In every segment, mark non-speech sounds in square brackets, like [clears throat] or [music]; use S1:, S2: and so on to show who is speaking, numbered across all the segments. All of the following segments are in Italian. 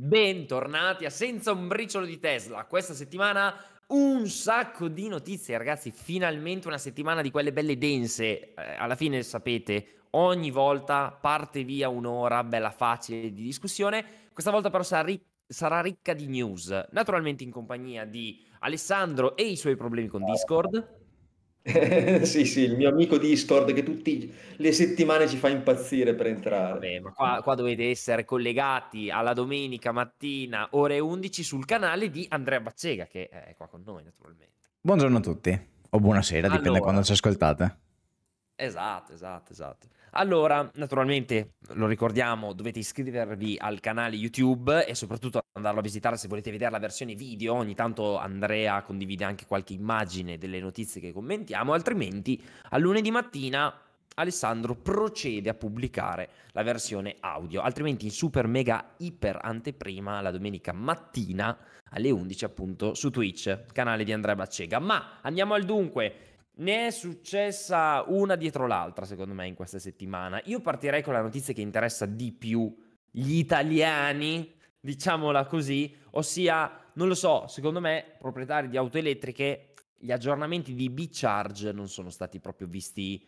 S1: Bentornati a Senza un briciolo di Tesla. Questa settimana un sacco di notizie, ragazzi. Finalmente una settimana di quelle belle dense. Eh, alla fine sapete, ogni volta parte via un'ora bella facile di discussione. Questa volta però sarà, ri- sarà ricca di news. Naturalmente in compagnia di Alessandro e i suoi problemi con Discord. [laughs]
S2: sì, sì, il mio amico Discord che tutte le settimane ci fa impazzire per entrare.
S1: Vabbè, ma qua, qua, dovete essere collegati alla domenica mattina, ore 11, sul canale di Andrea Baccega, che è qua con noi, naturalmente.
S3: Buongiorno a tutti, o buonasera, dipende allora, quando ci ascoltate.
S1: Esatto, esatto, esatto. Allora, naturalmente, lo ricordiamo, dovete iscrivervi al canale YouTube e soprattutto andarlo a visitare se volete vedere la versione video. Ogni tanto Andrea condivide anche qualche immagine delle notizie che commentiamo, altrimenti a lunedì mattina Alessandro procede a pubblicare la versione audio, altrimenti in super mega iper anteprima la domenica mattina alle 11 appunto su Twitch, canale di Andrea Baccega. Ma andiamo al dunque. Ne è successa una dietro l'altra, secondo me, in questa settimana. Io partirei con la notizia che interessa di più gli italiani, diciamola così, ossia, non lo so, secondo me, proprietari di auto elettriche, gli aggiornamenti di B-Charge non sono stati proprio visti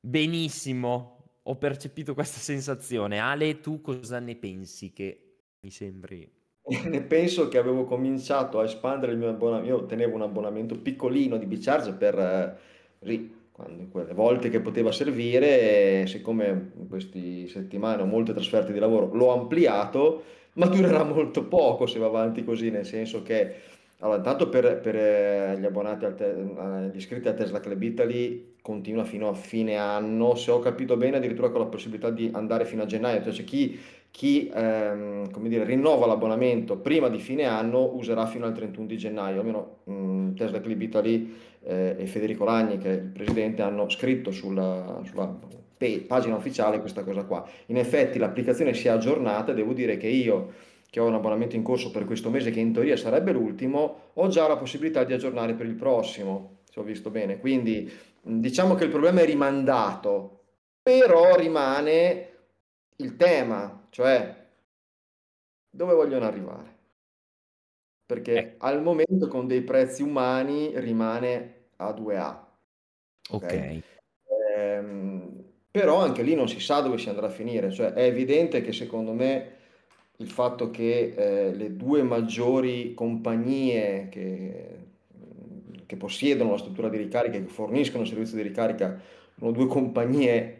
S1: benissimo. Ho percepito questa [laughs] sensazione. Ale, tu cosa ne pensi che mi sembri [laughs]
S2: ne penso che avevo cominciato a espandere il mio abbonamento, io tenevo un abbonamento piccolino di Bicharge per eh, quando, quelle volte che poteva servire, e siccome in queste settimane ho molte trasferte di lavoro, l'ho ampliato, ma durerà molto poco se va avanti così, nel senso che allora, intanto per, per eh, gli abbonati, al te- gli iscritti a Tesla Club Italy continua fino a fine anno, se ho capito bene addirittura con la possibilità di andare fino a gennaio, cioè chi chi ehm, come dire, rinnova l'abbonamento prima di fine anno userà fino al 31 di gennaio, almeno mh, mm, Tesla Clip Italy eh, e Federico Ragni, che è il presidente, hanno scritto sulla, sulla pagina ufficiale questa cosa qua. In effetti l'applicazione si è aggiornata, devo dire che io che ho un abbonamento in corso per questo mese, che in teoria sarebbe l'ultimo, ho già la possibilità di aggiornare per il prossimo, se ho visto bene. Quindi diciamo che il problema è rimandato, però rimane il tema, cioè dove vogliono arrivare. Perché eh. al momento con dei prezzi umani rimane a 2A.
S1: Ok. okay.
S2: Ehm, però anche lì non si sa dove si andrà a finire, cioè è evidente che secondo me il fatto che eh, le due maggiori compagnie che, che possiedono la struttura di ricarica, che forniscono il servizio di ricarica, sono due compagnie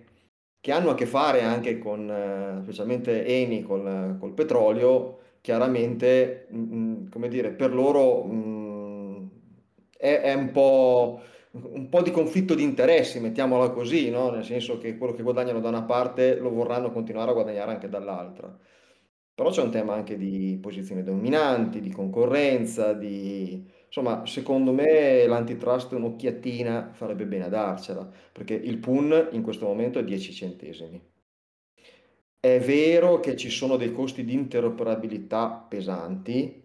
S2: che hanno a che fare anche con, eh, specialmente Eni, col, col petrolio, chiaramente, mh, mm, mm, come dire, per loro mh, mm, è, è un po' un po' di conflitto di interessi, mettiamola così, no? Nel senso che quello che guadagnano da una parte lo vorranno continuare a guadagnare anche dall'altra. Però c'è un tema anche di posizioni dominanti, di concorrenza, di Insomma, secondo me l'antitrust un'occhiatina farebbe bene a darcela, perché il PUN in questo momento è 10 centesimi. È vero che ci sono dei costi di interoperabilità pesanti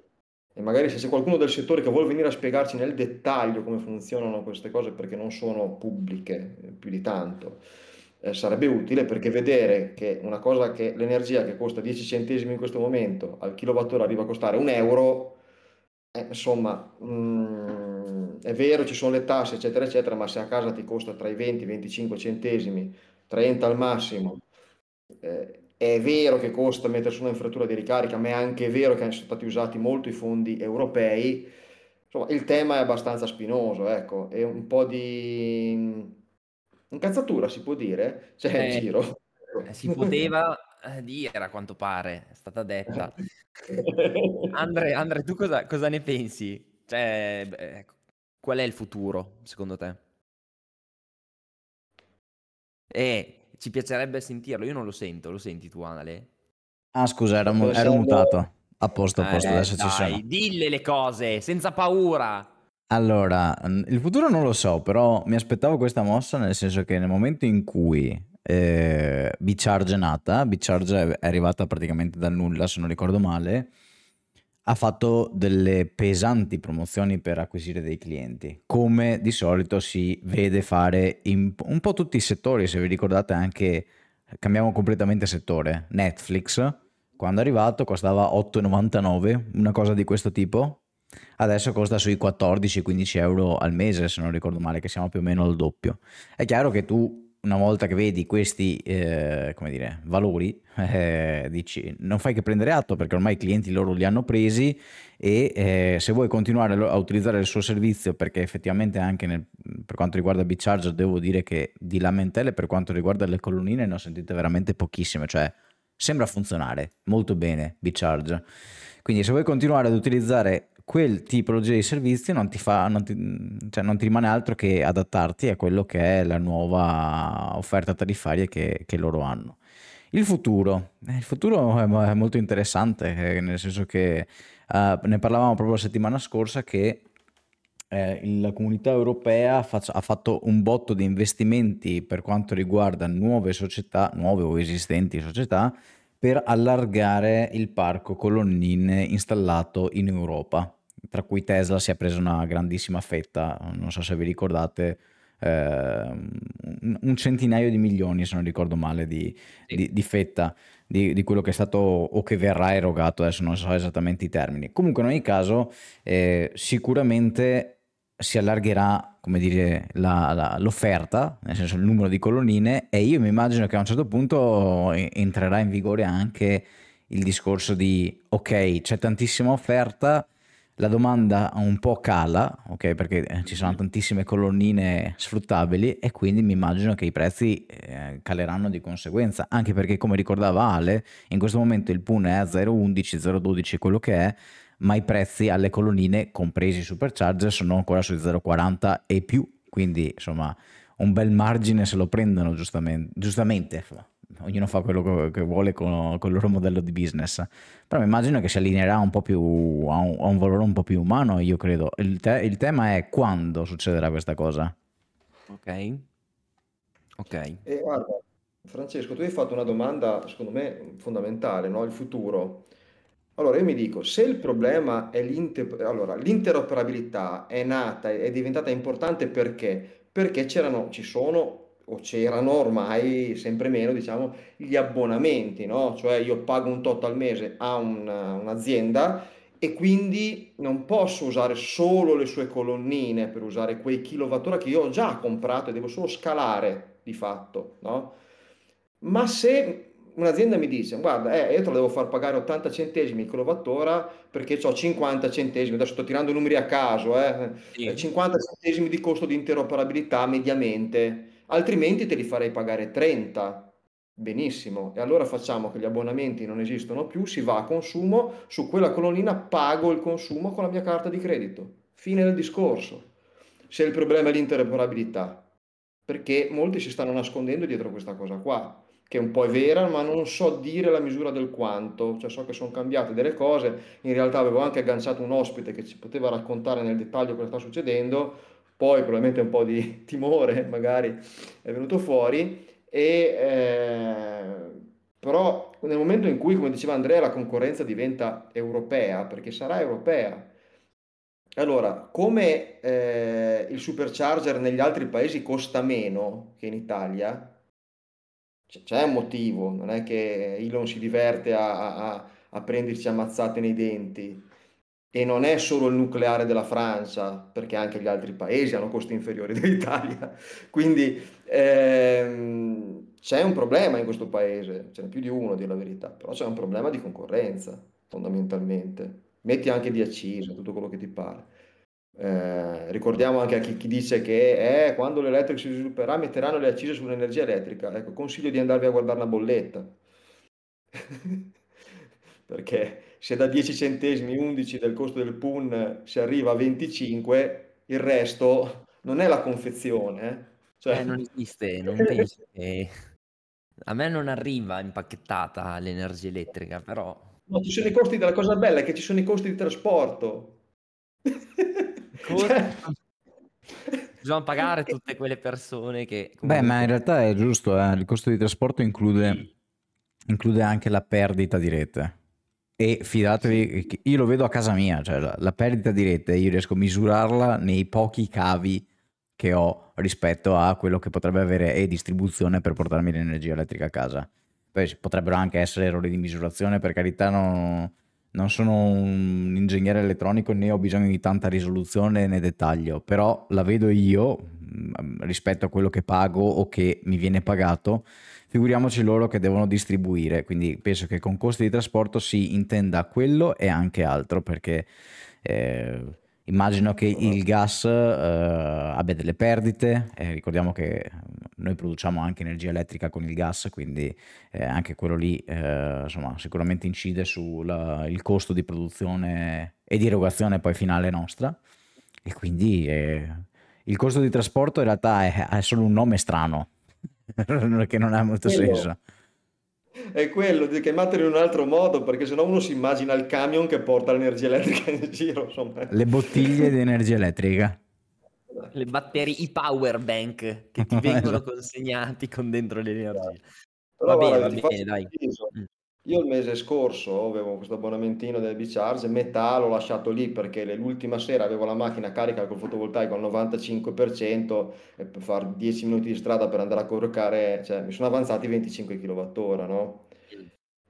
S2: e magari se c'è qualcuno del settore che vuole venire a spiegarci nel dettaglio come funzionano queste cose perché non sono pubbliche eh, più di tanto, eh, sarebbe utile perché vedere che una cosa che l'energia che costa 10 centesimi in questo momento al kilowattora arriva a costare un euro eh, insomma, mh, mm, è vero, ci sono le tasse, eccetera, eccetera, ma se a casa ti costa tra i 20 e i 25 centesimi, 30 al massimo, eh, è vero che costa mettere su una infrastruttura di ricarica, ma è anche vero che sono stati usati molto i fondi europei. Insomma, il tema è abbastanza spinoso, ecco, è un po' di incazzatura, si può dire, c'è cioè,
S1: eh, giro. Eh, si poteva eh, dire a quanto pare, è stata detta. [laughs] Andre, Andre, tu cosa, cosa ne pensi? Cioè, beh, qual è il futuro, secondo te? Eh, ci piacerebbe sentirlo, io non lo sento, lo senti tu, Ale?
S3: Ah, scusa, ero, mu- ero mutato. A posto, a posto, eh, adesso dai, ci sono.
S1: Dille le cose, senza paura.
S3: Allora, il futuro non lo so, però mi aspettavo questa mossa nel senso che nel momento in cui eh, B-Charge è nata, B-Charge è arrivata praticamente dal nulla se non ricordo male, ha fatto delle pesanti promozioni per acquisire dei clienti, come di solito si vede fare in un po' tutti i settori, se vi ricordate anche, cambiamo completamente settore, Netflix quando è arrivato costava 8,99, una cosa di questo tipo. Adesso costa sui 14-15 euro al mese, se non ricordo male, che siamo più o meno al doppio. È chiaro che tu una volta che vedi questi eh, dire, valori, [laughs] eh, dici, non fai che prendere atto perché ormai i clienti loro li hanno presi e eh, se vuoi continuare a utilizzare il suo servizio, perché effettivamente anche nel, per quanto riguarda B-Charger devo dire che di lamentele per quanto riguarda le colonnine ne ho sentite veramente pochissime, cioè sembra funzionare molto bene B-Charge. Quindi se vuoi continuare ad utilizzare quel tipologia di servizi non ti, fa, non, ti, cioè non ti rimane altro che adattarti a quello che è la nuova offerta tariffaria che, che loro hanno. Il futuro, eh, il futuro è molto interessante, eh, nel senso che uh, ne parlavamo proprio la settimana scorsa che eh, la comunità europea faccia, ha fatto un botto di investimenti per quanto riguarda nuove società, nuove o esistenti società, per allargare il parco colonnine installato in Europa tra cui Tesla si è presa una grandissima fetta, non so se vi ricordate, eh, un centinaio di milioni, se non ricordo male, di, sì. di, di fetta di, di, quello che è stato o che verrà erogato, adesso non so esattamente i termini. Comunque in ogni caso eh, sicuramente si allargherà come dire, la, la, l'offerta, nel senso il numero di colonnine e io mi immagino che a un certo punto entrerà in vigore anche il discorso di ok, c'è tantissima offerta, la domanda un po' cala, ok? Perché eh, ci sono tantissime colonnine sfruttabili e quindi mi immagino che i prezzi eh, caleranno di conseguenza, anche perché come ricordava Ale, in questo momento il PUN è a 0,11, 0,12 quello che è, ma i prezzi alle colonnine, compresi i supercharger, sono ancora sui 0,40 e più, quindi insomma un bel margine se lo prendono giustamente, giustamente ognuno fa quello che vuole con, con, il loro modello di business. Però mi immagino che si allineerà un po' più a un, a un valore un po' più umano, io credo. Il, te, il, tema è quando succederà questa cosa.
S1: Ok. Ok.
S2: E guarda, Francesco, tu hai fatto una domanda, secondo me, fondamentale, no? Il futuro. Allora, io mi dico, se il problema è l'inter... allora, l'interoperabilità è nata, è diventata importante perché? Perché c'erano, ci sono o c'erano ormai sempre meno, diciamo, gli abbonamenti, no? Cioè io pago un tot al mese a una, un'azienda e quindi non posso usare solo le sue colonnine per usare quei kilowattora che io ho già comprato e devo solo scalare di fatto, no? Ma se un'azienda mi dice, guarda, eh, io te lo devo far pagare 80 centesimi il kilowattora perché ho 50 centesimi, adesso sto tirando numeri a caso, eh, sì. 50 centesimi di costo di interoperabilità mediamente altrimenti te li farei pagare 30. Benissimo, e allora facciamo che gli abbonamenti non esistono più, si va a consumo, su quella colonnina pago il consumo con la mia carta di credito. Fine del discorso. Se il problema è l'interoperabilità, perché molti si stanno nascondendo dietro questa cosa qua, che un po' è vera, ma non so dire la misura del quanto, cioè so che sono cambiate delle cose, in realtà avevo anche agganciato un ospite che ci poteva raccontare nel dettaglio cosa sta succedendo, poi probabilmente un po' di [laughs] timore magari è venuto fuori, e, eh, però nel momento in cui, come diceva Andrea, la concorrenza diventa europea, perché sarà europea, allora, come eh, il supercharger negli altri paesi costa meno che in Italia, c'è un motivo, non è che Elon si diverte a, a, a prenderci ammazzate nei denti e non è solo il nucleare della Francia, perché anche gli altri paesi hanno costi inferiori dell'Italia. [laughs] Quindi ehm, c'è un problema in questo paese, ce n'è più di uno a dire la verità, però c'è un problema di concorrenza fondamentalmente. Metti anche di accise, tutto quello che ti pare. Eh, ricordiamo anche a chi, chi dice che eh, quando l'elettrico si svilupperà metteranno le accise sull'energia elettrica. Ecco, consiglio di andarvi a guardare la bolletta. [laughs] Perché se da 10 centesimi, 11 del costo del PUN si arriva a 25, il resto non è la confezione. Eh.
S1: Cioè... Eh, non esiste, non [laughs] penso che... A me non arriva impacchettata l'energia elettrica, però...
S2: No, ci sono i costi della cosa bella, è che ci sono i costi di trasporto. [laughs]
S1: Cioè... Bisogna pagare tutte quelle persone che...
S3: Comunque... Beh, ma in realtà è giusto, eh? il costo di trasporto include, include anche la perdita di rete. E fidatevi, io lo vedo a casa mia, cioè la, la perdita di rete io riesco a misurarla nei pochi cavi che ho rispetto a quello che potrebbe avere e distribuzione per portarmi l'energia elettrica a casa. Poi potrebbero anche essere errori di misurazione, per carità, non, non sono un ingegnere elettronico né ho bisogno di tanta risoluzione né dettaglio, però la vedo io mm, rispetto a quello che pago o che mi viene pagato, figuriamoci loro che devono distribuire, quindi penso che con costi di trasporto si intenda quello e anche altro, perché eh, Immagino che il gas eh, abbia delle perdite, eh, ricordiamo che noi produciamo anche energia elettrica con il gas, quindi eh, anche quello lì eh, insomma, sicuramente incide sul costo di produzione e di erogazione poi finale nostra. E quindi eh, il costo di trasporto in realtà è, è solo un nome strano, [laughs] che non ha molto senso.
S2: È quello, di chiamatelo in un altro modo, perché sennò uno si immagina il camion che porta l'energia elettrica in giro, insomma.
S3: Le bottiglie di energia elettrica.
S1: Le batterie, i power bank che ti [laughs] vengono
S3: Esatto.
S1: consegnati con dentro l'energia.
S2: Però
S1: Va bene, va bene, dai.
S2: Io il mese scorso avevo questo abbonamentino del Bicharge, metà l'ho lasciato lì perché le- l'ultima sera avevo la macchina carica col fotovoltaico al 95% e per fare 10 minuti di strada per andare a caricare, cioè mi sono avanzati 25 kWh, no?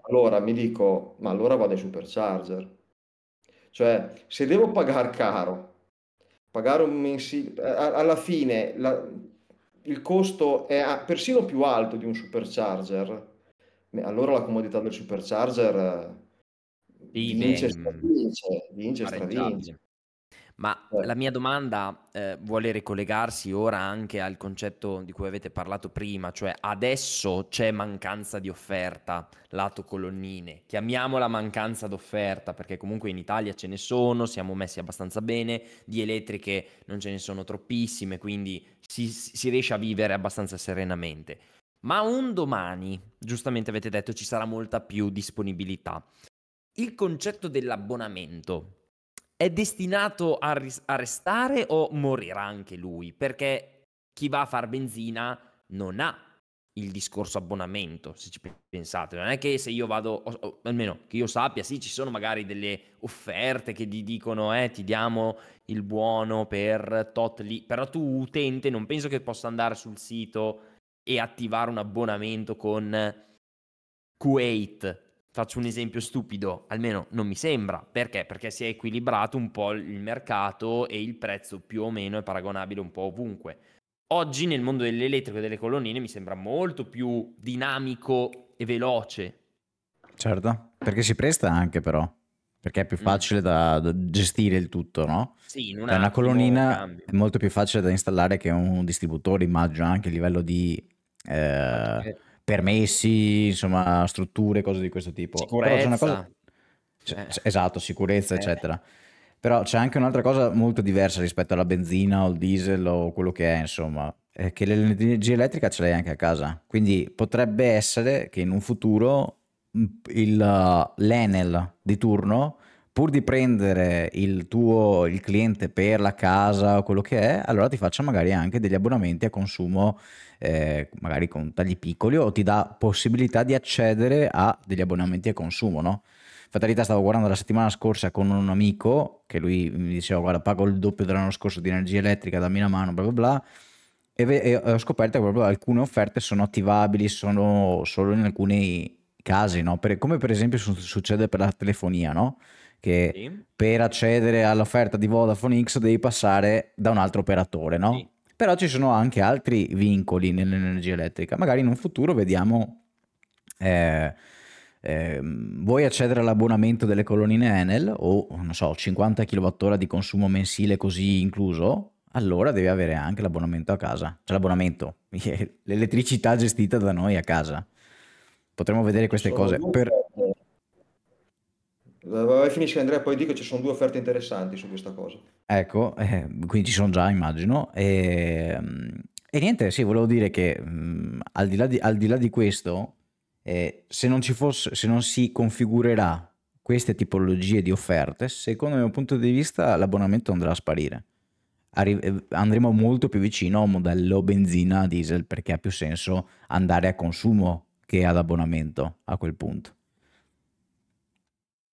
S2: Allora mi dico, ma allora vado ai supercharger. Cioè, se devo pagare caro, pagare un mensile, alla fine la- il costo è persino più alto di un supercharger, beh, allora la comodità del supercharger eh,
S1: Sì,
S2: vince,
S1: mm,
S2: stravince, vince, stravince.
S1: Ma
S2: Cioè,
S1: la mia domanda eh, vuole ricollegarsi ora anche al concetto di cui avete parlato prima, cioè adesso c'è mancanza di offerta lato colonnine. Chiamiamola mancanza d'offerta perché comunque in Italia ce ne sono, siamo messi abbastanza bene, di elettriche non ce ne sono troppissime, quindi si, si riesce a vivere abbastanza serenamente. Ma un domani, giustamente avete detto, ci sarà molta più disponibilità. Il concetto dell'abbonamento è destinato a, ris- a restare o morirà anche lui? Perché chi va a far benzina non ha il discorso abbonamento, se ci pe- pensate. Non è che se io vado, o- o almeno che io sappia, sì, ci sono magari delle offerte che ti dicono, eh, ti diamo il buono per tot lì, però tu utente non penso che possa andare sul sito e attivare un abbonamento con Q8. Faccio un esempio stupido, almeno non mi sembra. Perché? Perché si è equilibrato un po' il mercato e il prezzo più o meno è paragonabile un po' ovunque. Oggi nel mondo dell'elettrico e delle colonnine mi sembra molto più dinamico e veloce.
S3: Certo, perché si presta anche però, perché è più
S1: Mm.
S3: facile da, da gestire il tutto, no?
S1: Sì, in un
S3: Cioè una colonnina
S1: cambia.
S3: è molto più facile da installare che un distributore, immagino, anche a livello di eh, permessi, insomma, strutture, cose di questo tipo. Una cosa,
S1: sicurezza.
S3: c'è-
S1: Cioè,
S3: esatto, sicurezza,
S1: eh,
S3: eccetera. Però c'è anche un'altra cosa molto diversa rispetto alla benzina o il diesel o quello che è, insomma, è che l'energia elettrica ce l'hai anche a casa. Quindi potrebbe essere che in un futuro mm, il, l'Enel di turno, pur di prendere il tuo il cliente per la casa o quello che è, allora ti faccia magari anche degli abbonamenti a consumo, eh, magari con tagli piccoli, o ti dà possibilità di accedere a degli abbonamenti a consumo, no? Fatalità, stavo guardando la settimana scorsa con un amico che lui mi diceva: Guarda, pago il doppio dell'anno scorso di energia elettrica, dammi una mano, bla bla bla. E, ho scoperto che proprio alcune offerte sono attivabili sono solo in alcuni casi, no? Per- come per esempio su- succede per la telefonia, no? Che
S1: sì,
S3: per accedere all'offerta di Vodafone X devi passare da un altro operatore,
S1: sì.
S3: Però ci sono anche altri vincoli nell'energia elettrica. Magari in un futuro vediamo, eh, ehm, vuoi accedere all'abbonamento delle colonnine Enel o, non so, 50 kWh di consumo mensile così incluso, allora devi avere anche l'abbonamento a casa. Cioè l'abbonamento, [laughs] l'elettricità gestita da noi a casa. Potremmo vedere queste cose. Per...
S2: Vai, finisci Andrea, poi dico ci sono due offerte interessanti su questa cosa.
S3: Ecco, eh, quindi ci sono già, immagino. E, mm, e niente, sì, volevo dire che mm, al di là di, al di là di questo, eh, se non fosse, se non si configurerà queste tipologie di offerte, secondo il mio punto di vista, l'abbonamento andrà a sparire. Arri- eh, andremo molto più vicino a un modello benzina diesel perché ha più senso andare a consumo che ad abbonamento a quel punto.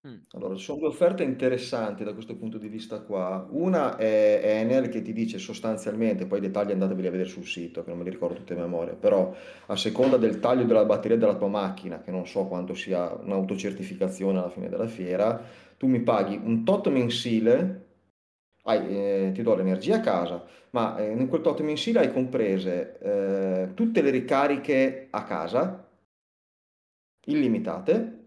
S2: Mm. Allora, ci sono due offerte interessanti da questo punto di vista qua. Una è Enel che ti dice sostanzialmente, poi i dettagli andateveli a vedere sul sito, che non me li ricordo tutti a memoria, però a seconda del taglio della batteria della tua macchina, che non so quanto sia un'autocertificazione alla fine della fiera, tu mi paghi un tot mensile, hai, eh, ti do l'energia a casa, ma eh, in quel tot mensile hai comprese eh, tutte le ricariche a casa, illimitate,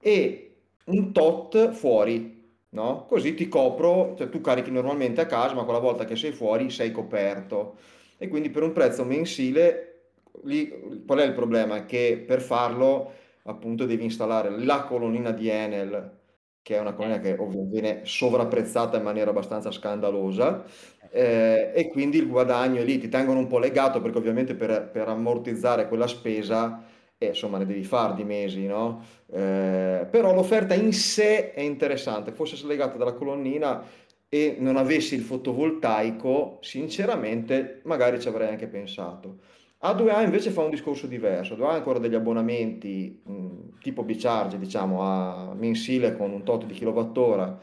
S2: e un tot fuori, no? Così ti copro, cioè tu carichi normalmente a casa, ma quella volta che sei fuori sei coperto. E quindi per un prezzo mensile, lì, qual è il problema? Che per farlo appunto devi installare la colonnina di Enel, che è una colonnina che ovviamente viene sovrapprezzata in maniera abbastanza scandalosa, eh, e quindi il guadagno è lì, ti tengono un po' legato perché ovviamente per, per ammortizzare quella spesa e insomma ne devi fare di mesi, no? Eh, però l'offerta in sé è interessante, fosse slegata dalla colonnina e non avessi il fotovoltaico, sinceramente magari ci avrei anche pensato. A2A invece fa un discorso diverso, A2A ha ancora degli abbonamenti mh, tipo Bicharge, diciamo, a mensile con un tot di kilowattora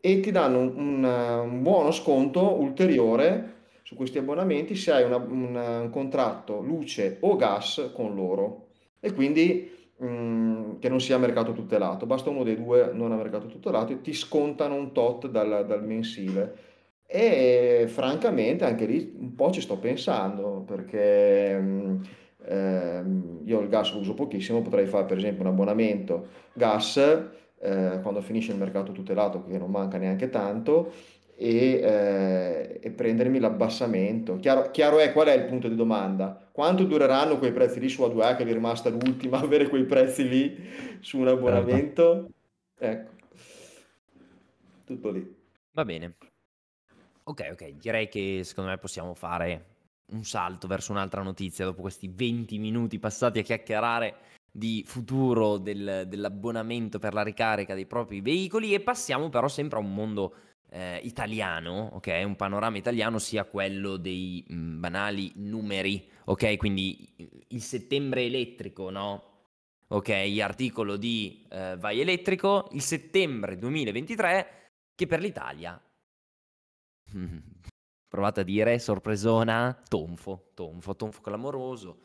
S2: e ti danno un, un, un buono sconto ulteriore su questi abbonamenti se hai una, una, un contratto luce o gas con loro e quindi mh, mm, che non sia mercato tutelato, basta uno dei due non a mercato tutelato e ti scontano un tot dal, dal mensile. E francamente anche lì un po' ci sto pensando perché mh, ehm, io il gas lo uso pochissimo, potrei fare per esempio un abbonamento gas eh, quando finisce il mercato tutelato che non manca neanche tanto e, eh, e prendermi l'abbassamento. Chiaro, chiaro, è qual è il punto di domanda? Quanto dureranno quei prezzi lì su A2A che è rimasta l'ultima, [laughs] avere quei prezzi lì su un abbonamento? Ecco, tutto lì.
S1: Va bene. Ok, ok, direi che secondo me possiamo fare un salto verso un'altra notizia dopo questi 20 minuti passati a chiacchierare di futuro del, dell'abbonamento per la ricarica dei propri veicoli e passiamo però sempre a un mondo eh, italiano, ok? Un panorama italiano sia quello dei mh, mm, banali numeri, ok? Quindi il settembre elettrico, no? Ok, articolo di eh, Vai Elettrico, il settembre 2023 che per l'Italia [laughs] provate a dire sorpresona, tonfo, tonfo, tonfo clamoroso.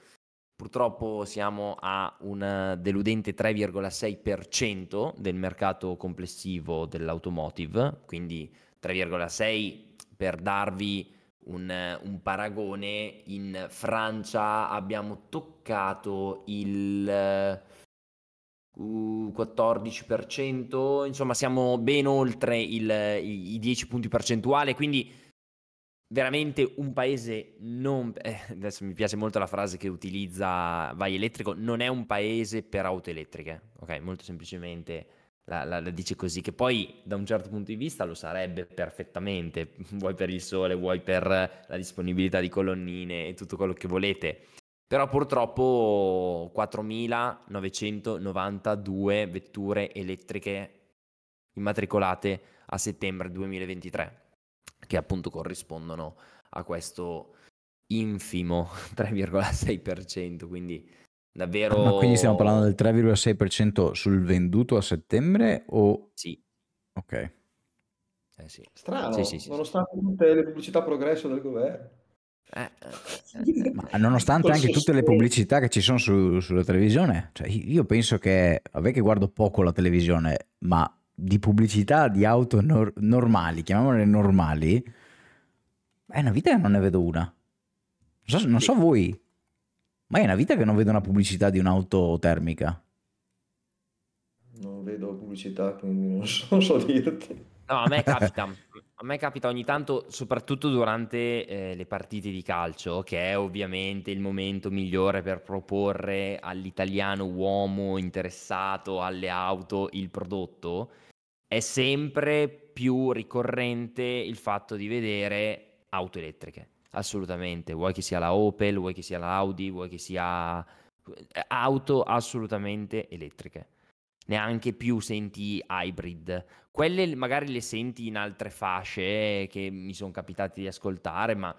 S1: Purtroppo siamo a un deludente 3,6% del mercato complessivo dell'automotive, quindi 3,6 per darvi un, un, paragone, in Francia abbiamo toccato il uh, 14%, insomma siamo ben oltre il, i, i 10 punti percentuali, quindi veramente un paese non... Eh, adesso mi piace molto la frase che utilizza Vai Elettrico, non è un paese per auto elettriche, ok? Molto semplicemente la, la, la, dice così, che poi da un certo punto di vista lo sarebbe perfettamente, [laughs] vuoi per il sole, vuoi per la disponibilità di colonnine e tutto quello che volete. Però purtroppo 4.992 vetture elettriche immatricolate a settembre 2023 che appunto corrispondono a questo infimo [laughs] 3,6%, quindi davvero...
S3: Ma quindi stiamo parlando del 3,6% sul venduto a settembre o...
S1: Sì.
S3: Ok.
S2: Eh sì. Strano, sì, sì, sì, nonostante tutte le pubblicità progresso del governo.
S3: Eh, eh, [laughs] eh, ma nonostante anche tutte le pubblicità che ci sono su, sulla televisione, cioè io penso che, vabbè che guardo poco la televisione, ma di pubblicità di auto nor- normali, chiamiamole normali, è una vita che non ne vedo una. Non so, non so voi, ma è una vita che non vedo una pubblicità di un'auto termica.
S2: Non vedo pubblicità, quindi non [laughs] so, non so dirti.
S1: No, a me [laughs] capita. A me capita ogni tanto, soprattutto durante eh, le partite di calcio, che è ovviamente il momento migliore per proporre all'italiano uomo interessato alle auto il prodotto è sempre più ricorrente il fatto di vedere auto elettriche. Assolutamente, vuoi che sia la Opel, vuoi che sia la Audi, vuoi che sia eh, auto assolutamente elettriche. Neanche più senti hybrid. Quelle magari le senti in altre fasce che mi sono capitati di ascoltare, ma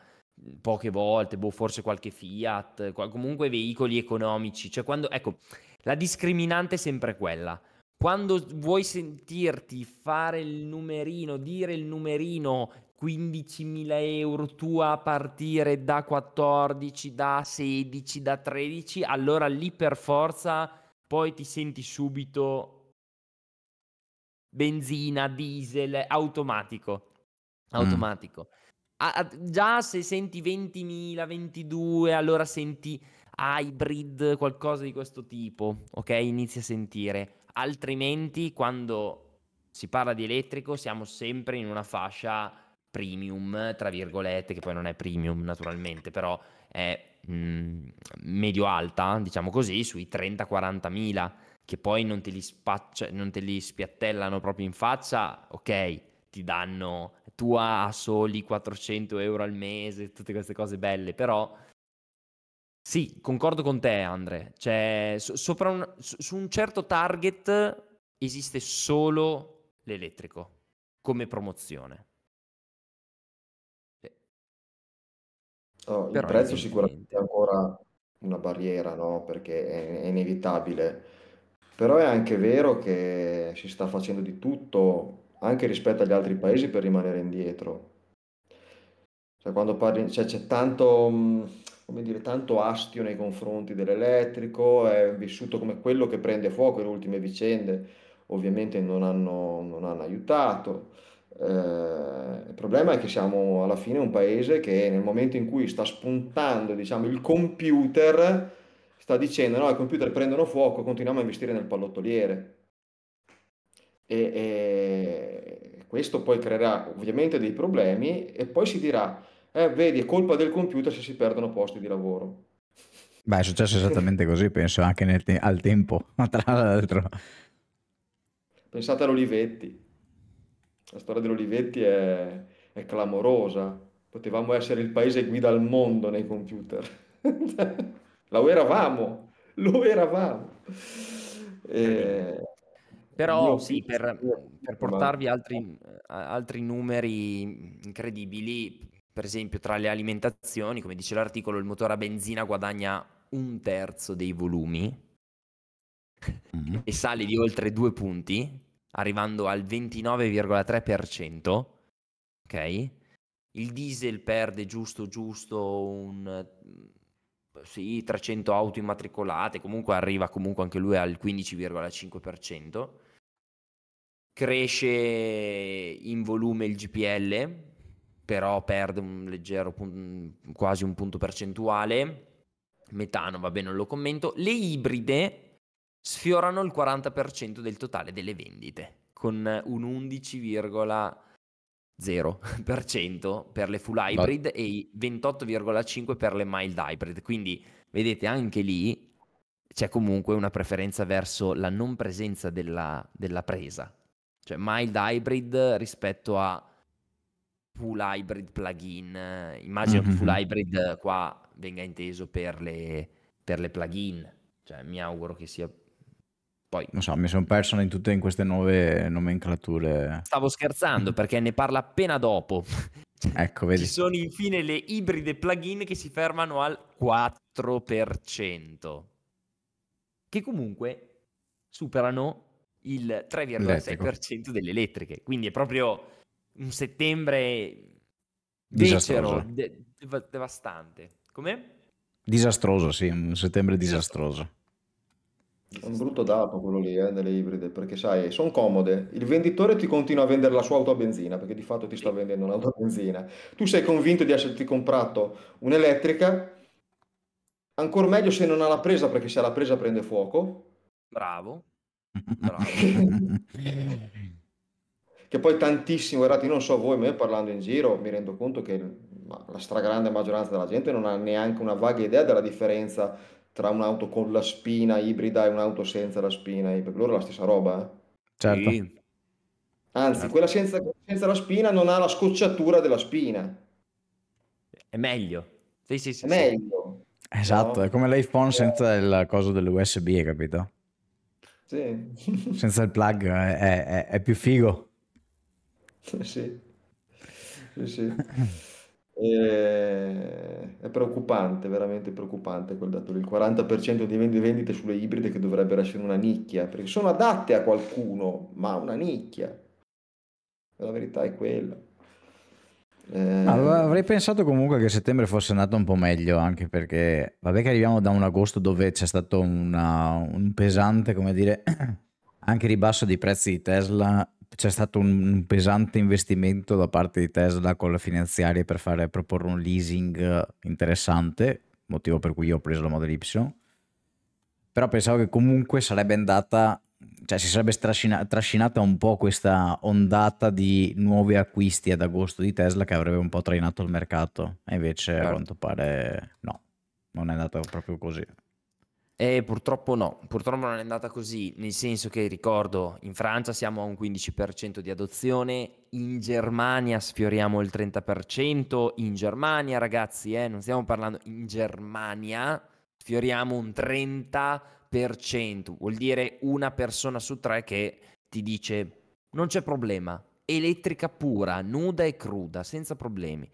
S1: poche volte, boh, forse qualche Fiat, comunque veicoli economici. Cioè quando, ecco, la discriminante è sempre quella quando vuoi sentirti fare il numerino, dire il numerino 15.000 euro tu a partire da 14, da 16, da 13, allora lì per forza poi ti senti subito benzina, diesel, automatico. Automatico. Mm. A, già se senti 20.000, 22, allora senti hybrid, qualcosa di questo tipo, ok? Inizi a sentire. Altrimenti, quando si parla di elettrico, siamo sempre in una fascia premium, tra virgolette, che poi non è premium naturalmente, però è mh, mm, medio-alta, diciamo così, sui 30-40 mila, che poi non te, li spaccia, non te li spiattellano proprio in faccia, ok, ti danno tu a soli 400 euro al mese, tutte queste cose belle, però sì, concordo con te Andre, cioè so, un, su un certo target esiste solo l'elettrico come promozione.
S2: Oh, il prezzo sicuramente è ancora una barriera, no? Perché è, è inevitabile. Però è anche vero che si sta facendo di tutto anche rispetto agli altri paesi per rimanere indietro. Cioè, quando parli, cioè, c'è tanto, come dire, tanto astio nei confronti dell'elettrico, è vissuto come quello che prende fuoco, le ultime vicende ovviamente non hanno, non hanno aiutato. Eh, il problema è che siamo alla fine un paese che nel momento in cui sta spuntando, diciamo, il computer, sta dicendo no, i computer prendono fuoco, continuiamo a investire nel pallottoliere. E, e questo poi creerà ovviamente dei problemi e poi si dirà, eh, vedi, è colpa del computer se si perdono posti di lavoro.
S3: Beh, è successo esattamente così, penso, anche te- al tempo, tra l'altro.
S2: Pensate all'Olivetti. La storia dell'Olivetti è, è clamorosa. Potevamo essere il paese guida al mondo nei computer. [laughs] lo eravamo, lo eravamo.
S1: E... Però sì, per, per portarvi altri, altri numeri incredibili, per esempio tra le alimentazioni, come dice l'articolo, il motore a benzina guadagna un terzo dei volumi mm-hmm. e sale di oltre due punti, arrivando al 29,3%. Ok? Il diesel perde giusto giusto un sì, 300 auto immatricolate, comunque arriva comunque anche lui al 15,5% cresce in volume il GPL, però perde un leggero, quasi un punto percentuale. Metano, vabbè, non lo commento. Le ibride sfiorano il 40% del totale delle vendite, con un 11,0% per le full hybrid Ma... e 28,5% per le mild hybrid. Quindi vedete anche lì c'è comunque una preferenza verso la non presenza della, della presa cioè mild hybrid rispetto a full hybrid plugin. Immagino mm-hmm. che full hybrid qua venga inteso per le, per le plugin. Cioè mi auguro che sia poi...
S3: Non so, mi sono perso in tutte in queste nuove nomenclature.
S1: Stavo scherzando perché ne parla appena dopo. [laughs]
S3: ecco, vedi.
S1: Ci sono infine le ibride plugin che si fermano al 4%. Che comunque superano il 3,6% delle elettriche. Quindi è proprio un settembre becero, de- devastante. Come?
S3: Disastroso, sì, un settembre disastroso.
S2: È un brutto dato quello lì eh, delle ibride, perché sai, sono comode. Il venditore ti continua a vendere la sua auto a benzina, perché di fatto ti sta vendendo un'auto a benzina. Tu sei convinto di esserti comprato un'elettrica, ancora meglio se non ha la presa, perché se ha la presa prende fuoco.
S1: Bravo.
S2: Che poi tantissimo, guardate, io non so voi, ma io parlando in giro mi rendo conto che la stragrande maggioranza della gente non ha neanche una vaga idea della differenza tra un'auto con la spina ibrida e un'auto senza la spina, per loro è la stessa roba. eh.
S3: Certo.
S1: Sì,
S2: Anzi,
S1: certo.
S2: quella senza, senza la spina non ha la scocciatura della spina,
S1: È meglio. Sì, sì, sì,
S2: è
S1: sì.
S2: meglio,
S3: Esatto,
S2: no?
S3: è come l'iPhone senza il coso dell'USB, hai capito?
S2: Sì. [laughs]
S3: Senza il plug è, è- è più figo.
S2: Sì, sì, sì. [laughs] Eh, è preoccupante, veramente preoccupante quel dato. Il 40% di vendi- vendite sulle ibride che dovrebbero essere una nicchia, perché sono adatte a qualcuno, ma una nicchia. La verità è quella. Eh,
S3: avrei pensato comunque che settembre fosse andato un po' meglio, anche perché vabbè che arriviamo da un agosto dove c'è stato una- un pesante, come dire, [clears throat] anche ribasso dei prezzi di Tesla, c'è stato un, pesante investimento da parte di Tesla con le finanziarie per fare, proporre un leasing interessante, motivo per cui io ho preso la Model Y, però pensavo che comunque sarebbe andata cioè si sarebbe strascina- trascinata un po' questa ondata di nuovi acquisti ad agosto di Tesla che avrebbe un po' trainato il mercato e invece a
S1: Certo.
S3: quanto pare no, non è andato proprio così.
S1: E purtroppo no, purtroppo non è andata così, nel senso che ricordo, in Francia siamo a un 15% di adozione, in Germania sfioriamo il 30%, in Germania ragazzi, eh, non stiamo parlando, in Germania sfioriamo un 30%, vuol dire una persona su tre che ti dice non c'è problema, elettrica pura, nuda e cruda, senza problemi.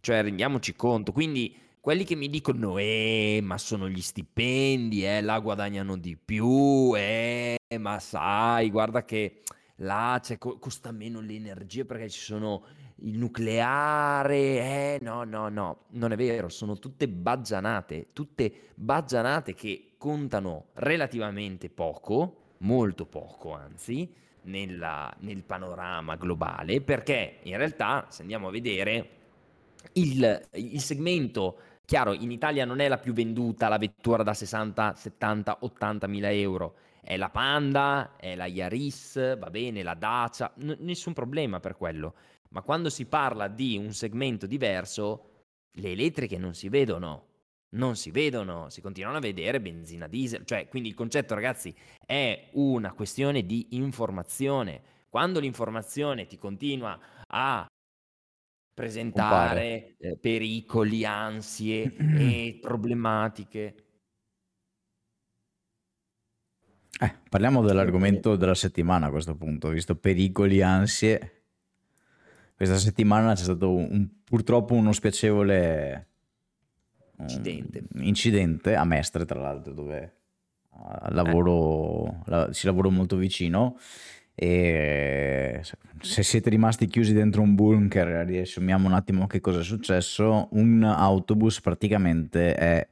S1: Cioè, rendiamoci conto, quindi quelli che mi dicono, eh, ma sono gli stipendi, eh, là guadagnano di più, eh, ma sai, guarda che là co- costa meno l'energia perché ci sono il nucleare, eh, no, no, no, non è vero, sono tutte baggianate, tutte baggianate che contano relativamente poco, molto poco anzi, nella- nel panorama globale, perché in realtà, se andiamo a vedere, il, il segmento, chiaro, in Italia non è la più venduta la vettura da 60, 70, 80 mila euro, è la Panda, è la Yaris, va bene, la Dacia, n- nessun problema per quello. Ma quando si parla di un segmento diverso, le elettriche non si vedono. Non si vedono, si continuano a vedere benzina diesel, cioè quindi il concetto ragazzi è una questione di informazione. Quando l'informazione ti continua a presentare eh, pericoli, ansie e [clears throat] problematiche.
S3: Eh, parliamo dell'argomento della settimana a questo punto, visto pericoli, ansie. Questa settimana c'è stato un- purtroppo uno spiacevole
S1: Incidente.
S3: incidente a Mestre, tra l'altro, dove uh, lavoro, la- ci lavoro molto vicino. E se- siete rimasti chiusi dentro un bunker, riassumiamo un attimo che cosa è successo. Un autobus praticamente è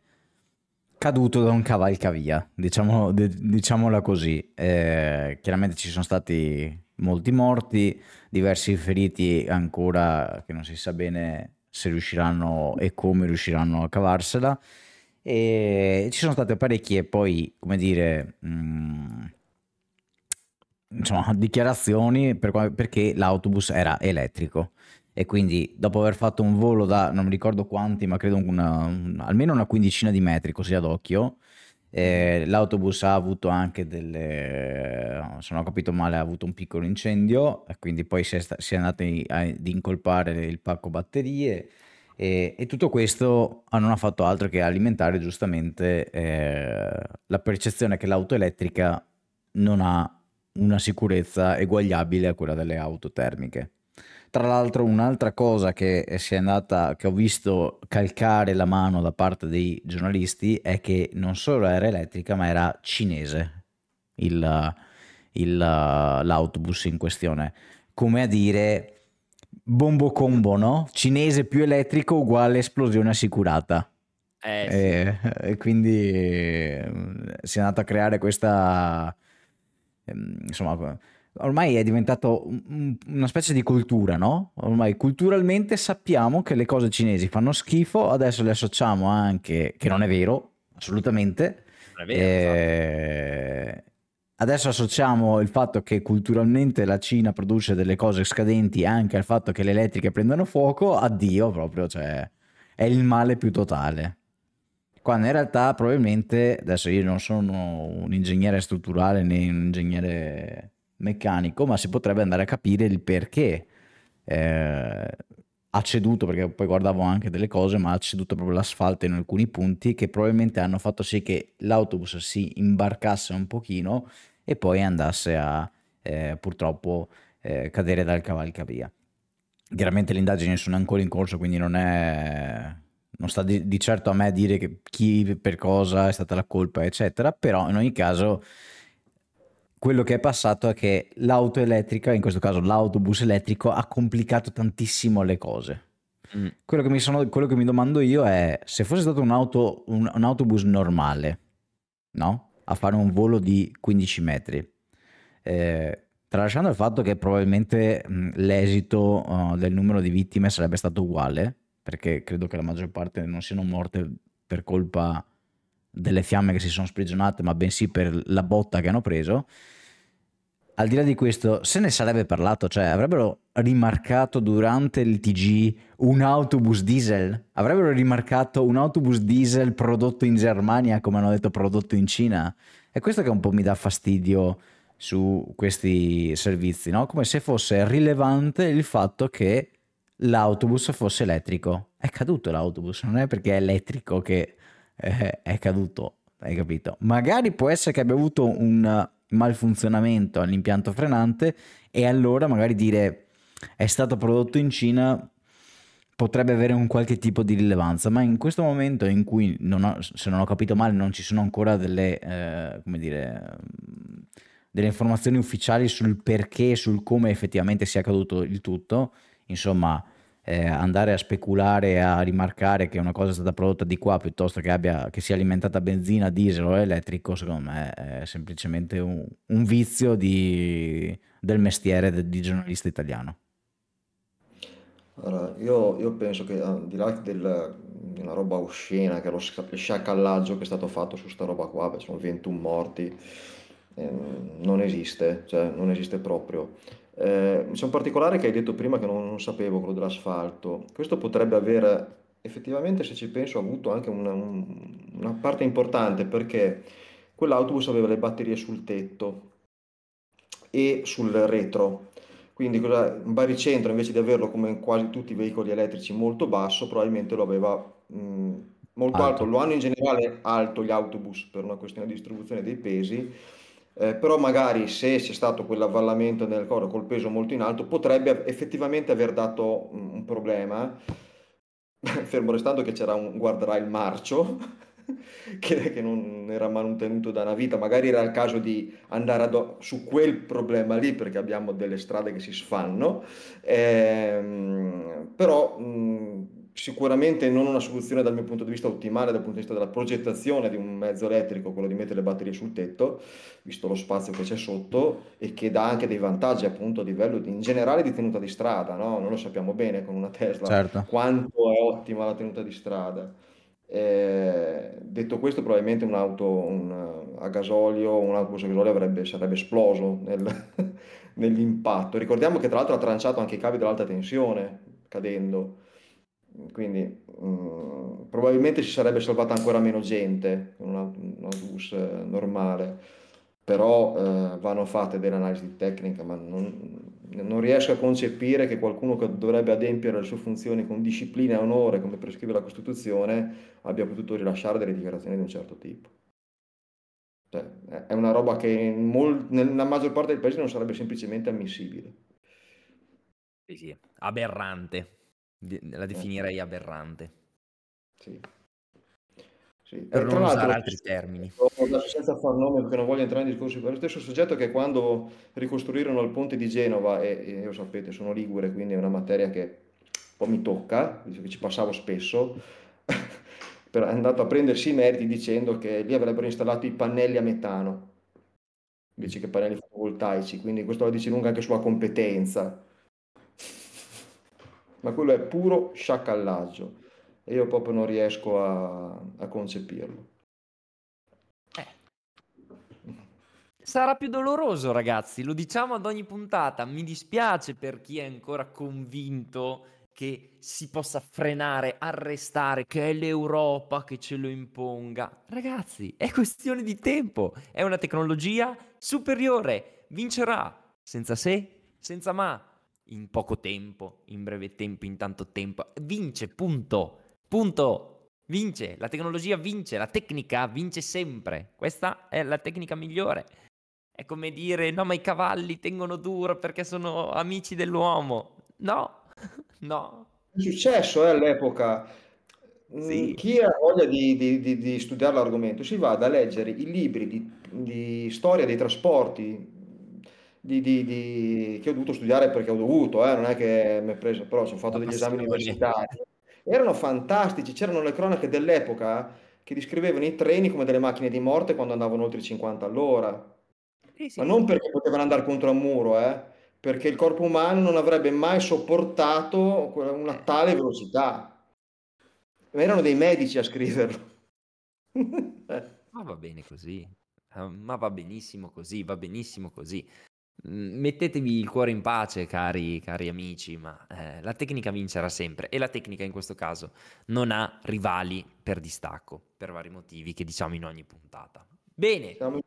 S3: caduto da un cavalcavia, diciamo, de- diciamola così. Eh, chiaramente ci sono stati molti morti, diversi feriti ancora che non si sa bene se riusciranno e come riusciranno a cavarsela. E ci sono state parecchie poi, come dire, mh, insomma, [laughs] dichiarazioni per perché l'autobus era elettrico. E quindi dopo aver fatto un volo da non mi ricordo quanti, ma credo una- un- almeno una quindicina di metri così ad occhio, eh, l'autobus ha avuto anche delle, se non ho capito male, ha avuto un piccolo incendio e quindi poi si è, sta- si è andati ad incolpare il pacco batterie e, e tutto questo ah, non ha fatto altro che alimentare giustamente eh, la percezione che l'auto elettrica non ha una sicurezza eguagliabile a quella delle auto termiche. Tra l'altro, un'altra cosa che si è andata, che ho visto calcare la mano da parte dei giornalisti è che non solo era elettrica, ma era cinese il, il- l'autobus in questione. Come a dire, bombo combo, no? Cinese più elettrico uguale esplosione assicurata.
S1: Eh, sì.
S3: E, e quindi eh, si è andata a creare questa, insomma, ormai è diventato un- un- una specie di cultura, no? Ormai culturalmente sappiamo che le cose cinesi fanno schifo, adesso le associamo anche, che non è vero, assolutamente.
S1: Non è vero, esatto.
S3: Eh, adesso associamo il fatto che culturalmente la Cina produce delle cose scadenti anche al fatto che le elettriche prendano fuoco, addio proprio, cioè è il male più totale. Quando in realtà probabilmente, adesso io non sono un ingegnere strutturale né un ingegnere meccanico, ma si potrebbe andare a capire il perché eh, ha ceduto, perché poi guardavo anche delle cose, ma ha ceduto proprio l'asfalto in alcuni punti che probabilmente hanno fatto sì che l'autobus si imbarcasse un pochino e poi andasse a eh, purtroppo eh, cadere dal cavalcavia. chiaramente le indagini sono ancora in corso, quindi non è... Non sta di, di certo a me dire che chi per cosa è stata la colpa, eccetera, però in ogni caso quello che è passato è che l'auto elettrica, in questo caso l'autobus elettrico, ha complicato tantissimo le cose. Mm. Quello, che mi sono, quello, che mi domando io è se fosse stato un, auto, un, un autobus normale, no? A fare un volo di 15 metri, eh, tralasciando il fatto che probabilmente mh, l'esito uh, del numero di vittime sarebbe stato uguale, perché credo che la maggior parte non siano morte per colpa delle fiamme che si sono sprigionate, ma bensì per la botta che hanno preso. Al di là di questo, se ne sarebbe parlato, cioè avrebbero rimarcato durante il TG un autobus diesel? Avrebbero rimarcato un autobus diesel prodotto in Germania, come hanno detto prodotto in Cina? È questo che un po' mi dà fastidio su questi servizi, no? Come se fosse rilevante il fatto che l'autobus fosse elettrico. È caduto l'autobus, non è perché è elettrico che eh, è caduto, hai capito? Magari può essere che abbia avuto un malfunzionamento all'impianto frenante e allora magari dire è stato prodotto in Cina potrebbe avere un qualche tipo di rilevanza, ma in questo momento in cui, non ho, se non ho capito male, non ci sono ancora delle, eh, come dire, delle informazioni ufficiali sul perché, sul come effettivamente sia accaduto il tutto, insomma, eh, andare a speculare e a rimarcare che una cosa è stata prodotta di qua piuttosto che, abbia, che sia alimentata a benzina, diesel o elettrico, secondo me è semplicemente un, un vizio di, del mestiere de, di giornalista italiano.
S2: Allora, io, io penso che al di là del, di una roba oscena, che è lo sciacallaggio che è stato fatto su sta roba qua, beh, sono 21 morti, eh, non esiste, cioè non esiste proprio. Eh, c'è un particolare che hai detto prima che non, non sapevo, quello dell'asfalto. Questo potrebbe aver effettivamente, se ci penso, avuto anche una, un- una parte importante perché quell'autobus aveva le batterie sul tetto e sul retro. Quindi cosa- un baricentro invece di averlo come in quasi tutti i veicoli elettrici molto basso, probabilmente lo aveva mh, molto alto.
S3: Alto.
S2: Lo hanno in generale alto gli autobus per una questione di distribuzione dei pesi eh, però magari se c'è stato quell'avvallamento nel coro col peso molto in alto potrebbe effettivamente aver dato un, problema, [laughs] fermo restando che c'era un guardrail marcio [laughs] che, che, non era manutenuto da una vita, magari era il caso di andare ad, su quel problema lì perché abbiamo delle strade che si sfanno, ehm, però mh, sicuramente non una soluzione dal mio punto di vista ottimale dal punto di vista della progettazione di un mezzo elettrico, quello di mettere le batterie sul tetto, visto lo spazio che c'è sotto e che dà anche dei vantaggi appunto a livello di, in generale di tenuta di strada, no? Non lo sappiamo bene con una Tesla
S3: Certo.
S2: quanto è ottima la tenuta di strada. Eh, detto questo, probabilmente un'auto un, a gasolio, un autobus a gasolio avrebbe, sarebbe esploso nel, [laughs] nell'impatto. Ricordiamo che tra l'altro ha tranciato anche i cavi dell'alta tensione cadendo. Quindi mh, probabilmente si sarebbe salvata ancora meno gente con un autobus eh, normale, però eh, vanno fatte delle analisi tecniche, ma non, non riesco a concepire che qualcuno che dovrebbe adempiere le sue funzioni con disciplina e onore, come prescrive la Costituzione, abbia potuto rilasciare delle dichiarazioni di un certo tipo. Cioè, è una roba che mol- nella maggior parte dei paesi non sarebbe semplicemente ammissibile.
S1: Sì, sì, aberrante. La eh. definirei aberrante.
S2: Sì. Sì.
S1: Per non usare altri termini.
S2: Senza far nome perché non voglio entrare in discorsi per lo stesso soggetto che quando ricostruirono il ponte di Genova, e, e io sapete sono ligure, quindi è una materia che un po' mi tocca, visto che ci passavo spesso, [laughs] è andato a prendersi i meriti dicendo che lì avrebbero installato i pannelli a metano invece che pannelli fotovoltaici, quindi questo lo dice lunga anche sulla competenza ma quello è puro sciacallaggio e io proprio non riesco a, a concepirlo.
S1: Eh. Sarà più doloroso, ragazzi, lo diciamo ad ogni puntata. Mi dispiace per chi è ancora convinto che si possa frenare, arrestare, che è l'Europa che ce lo imponga. Ragazzi, è questione di tempo, è una tecnologia superiore, vincerà, senza se, senza ma in poco tempo, in breve tempo, in tanto tempo. Vince, punto. Punto. Vince, la tecnologia vince, la tecnica vince sempre. Questa è la tecnica migliore. È come dire, no, ma i cavalli tengono duro perché sono amici dell'uomo. No, [laughs] No.
S2: È successo eh, all'epoca.
S1: Sì.
S2: Chi ha voglia di, di- di- di studiare l'argomento si vada a leggere i libri di storia dei trasporti di- di- di- che ho dovuto studiare perché ho dovuto, eh, non è che mi è preso, però ho fatto degli esami universitari. Erano fantastici, c'erano le cronache dell'epoca che descrivevano i treni come delle macchine di morte quando andavano oltre i 50 all'ora.
S1: Sì, sì.
S2: Ma non perché potevano andare contro un muro, eh, perché il corpo umano non avrebbe mai sopportato una tale velocità. Ma erano dei medici a scriverlo. Eh, [laughs]
S1: Ma va bene così. Eh, Ma va benissimo così, va benissimo così. Mettetevi il cuore in pace, cari, cari amici, ma eh, la tecnica vincerà sempre e la tecnica in questo caso non ha rivali per distacco, per vari motivi che diciamo in ogni puntata. Bene,
S2: siamo-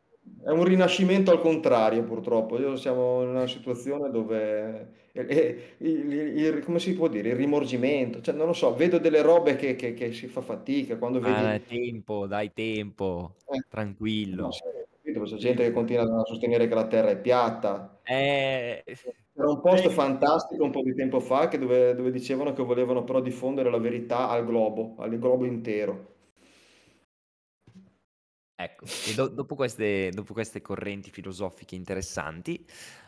S2: È un rinascimento al contrario, purtroppo. Io siamo in una situazione dove, eh, eh, il, il- il- come si può dire, il rimorgimento, cioè non lo so, vedo delle robe che, che- che si fa fatica quando
S1: ma
S2: vedi...
S1: tempo, dai tempo,
S2: eh,
S1: tranquillo.
S2: sì, capito? C'è gente che continua a sostenere che la Terra è piatta.
S1: Eh,
S2: C'era un post fantastico un po' di tempo fa che dove, dove dicevano che volevano però diffondere la verità al globo, al globo intero.
S1: Ecco, do- dopo queste, dopo queste correnti filosofiche interessanti,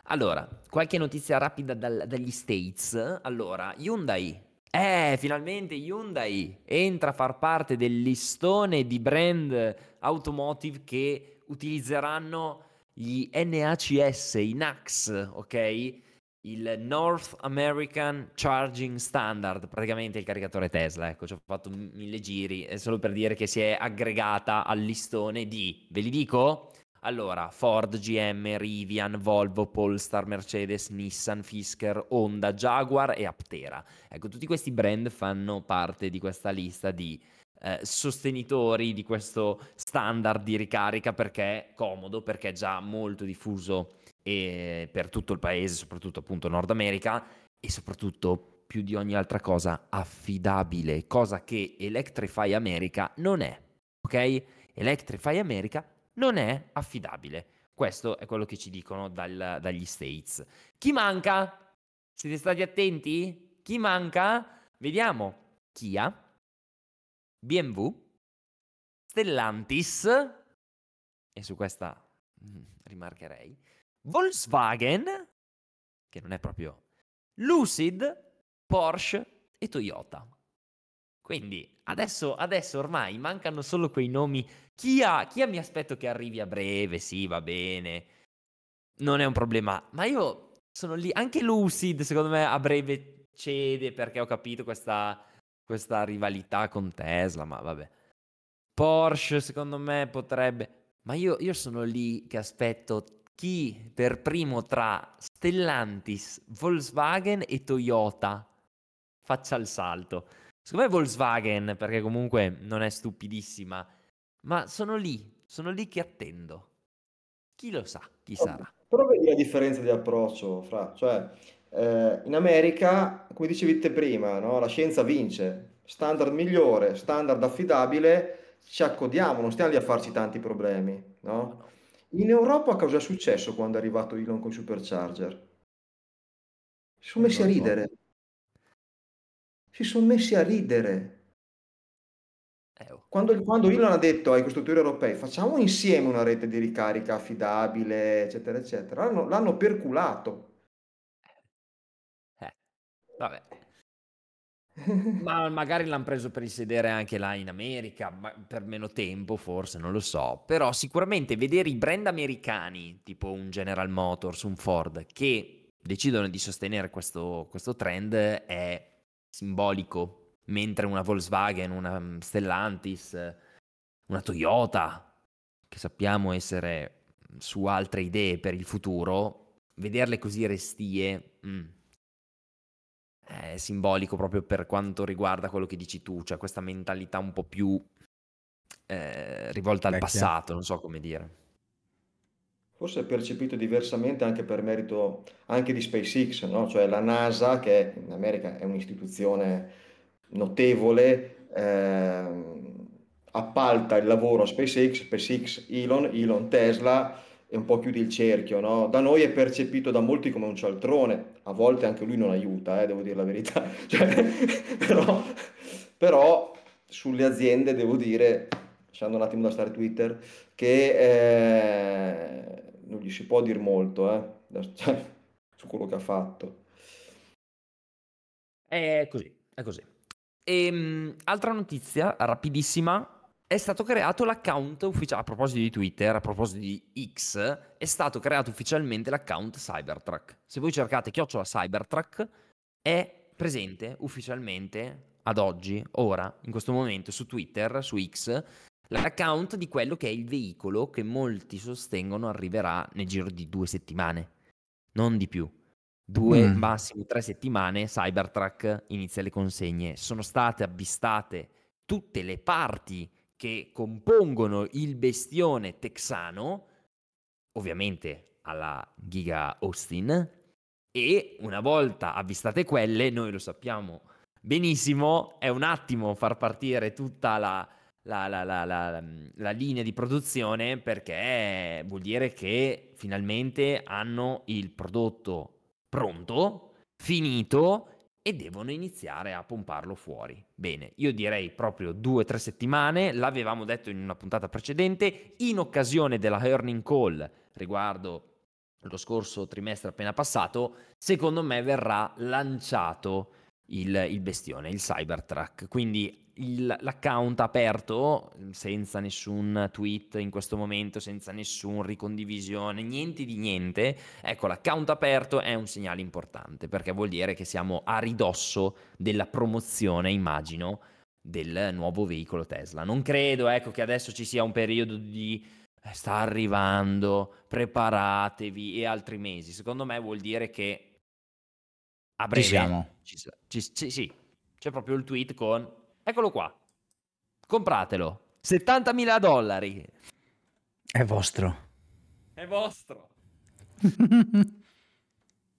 S1: allora, qualche notizia rapida dal- dagli States. Allora, Hyundai, eh, finalmente Hyundai entra a far parte del listone di brand automotive che utilizzeranno gli NACS, i NACS, ok? Il North American Charging Standard, praticamente il caricatore Tesla, ecco, ci ho fatto mille giri, è solo per dire che si è aggregata al listone di, ve li dico? Allora, Ford, GM, Rivian, Volvo, Polestar, Mercedes, Nissan, Fisker, Honda, Jaguar e Aptera. Ecco, tutti questi brand fanno parte di questa lista di eh, sostenitori di questo standard di ricarica perché è comodo, perché è già molto diffuso e per tutto il paese, soprattutto appunto Nord America e soprattutto più di ogni altra cosa affidabile, cosa che Electrify America non è, ok? Electrify America non è affidabile. Questo è quello che ci dicono dal- dagli States. Chi manca? Siete stati attenti? Chi manca? Vediamo. Kia, BMW, Stellantis, e su questa mm, rimarcherei, Volkswagen, che non è proprio Lucid, Porsche e Toyota. Quindi adesso, adesso ormai mancano solo quei nomi. Chia, Chia mi aspetto che arrivi a breve, sì, va bene. Non è un problema. Ma io sono lì. Anche Lucid, secondo me, a breve cede perché ho capito questa, questa rivalità con Tesla. Ma vabbè. Porsche, secondo me, potrebbe. Ma io, io sono lì che aspetto chi per primo tra Stellantis, Volkswagen e Toyota faccia il salto. Secondo me Volkswagen, perché comunque non è stupidissima, ma sono lì, sono lì che attendo. Chi lo sa, chi sarà.
S2: Però vedi la differenza di approccio, fra, cioè eh, in America, come dicevi te prima, no? La scienza vince, standard migliore, standard affidabile, ci accodiamo, non stiamo lì a farci tanti problemi, no? In Europa cosa è successo quando è arrivato Elon con i supercharger? Si sono messi a ridere. Si sono messi a ridere.
S1: Eh, oh.
S2: Quando, quando Elon ha detto ai costruttori europei facciamo insieme una rete di ricarica affidabile, eccetera, eccetera, l'hanno, l'hanno perculato.
S1: Vabbè. Ma magari l'hanno preso per il sedere anche là in America, per meno tempo forse, non lo so. Però sicuramente vedere i brand americani, tipo un General Motors, un Ford, che decidono di sostenere questo, questo trend è simbolico, mentre una Volkswagen, una Stellantis, una Toyota, che sappiamo essere su altre idee per il futuro, vederle così restie... mm, è simbolico proprio per quanto riguarda quello che dici tu, cioè questa mentalità un po' più eh, rivolta al
S3: Vecchia.
S1: passato, non so come dire.
S2: Forse è percepito diversamente anche per merito anche di SpaceX, no? Cioè la NASA, che in America è un'istituzione notevole, ehm, appalta il lavoro a SpaceX, SpaceX Elon, Elon Tesla, e un po' chiudi il cerchio, no? Da noi è percepito da molti come un cialtrone, a volte anche lui non aiuta, eh, devo dire la verità, [laughs] cioè, però, però sulle aziende devo dire, lasciando un attimo da stare Twitter, che eh, non gli si può dire molto eh, cioè, su quello che ha fatto.
S1: È così, è così. E, um, altra notizia rapidissima, è stato creato l'account ufficiale, a proposito di Twitter, a proposito di X, è stato creato ufficialmente l'account Cybertruck. Se voi cercate chiocciola Cybertruck, è presente ufficialmente ad oggi, ora, in questo momento, su Twitter, su X, l'account di quello che è il veicolo che molti sostengono arriverà nel giro di due settimane, non di più. Due, mm. massimo tre settimane, Cybertruck inizia le consegne. Sono state avvistate tutte le parti che compongono il bestione texano, ovviamente alla Giga Austin, e una volta avvistate quelle, noi lo sappiamo benissimo, è un attimo far partire tutta la, la, la, la, linea di produzione perché vuol dire che finalmente hanno il prodotto pronto, finito e devono iniziare a pomparlo fuori. Bene, io direi proprio due o tre settimane, l'avevamo detto in una puntata precedente, in occasione della earning call riguardo lo scorso trimestre appena passato, secondo me verrà lanciato il, il bestione, il Cybertruck. Quindi il, l'account aperto senza nessun tweet in questo momento, senza nessun ricondivisione, niente di niente. Ecco, l'account aperto è un segnale importante perché vuol dire che siamo a ridosso della promozione, immagino, del nuovo veicolo Tesla. Non credo, ecco, che adesso ci sia un periodo di eh, sta arrivando, preparatevi e altri mesi. Secondo me vuol dire che a breve
S3: ci siamo.
S1: Ci, ci, ci, sì, c'è proprio il tweet con Eccolo qua. Compratelo. 70.000 dollari.
S3: È vostro.
S1: È vostro. [laughs]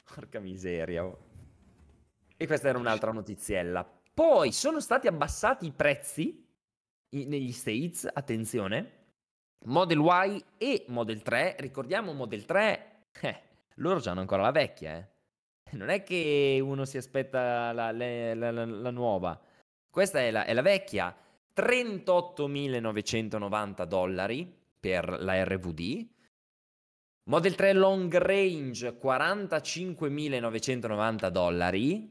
S1: Porca miseria. Oh. E questa era un'altra notiziella. Poi sono stati abbassati i prezzi negli States, attenzione. Model Y e Model 3. Ricordiamo Model 3, eh, loro hanno ancora la vecchia, eh. Non è che uno si aspetta la, la, la, la nuova. Questa è la, è la vecchia, 38.990 dollari per la RVD. Model 3 Long Range 45.990 dollari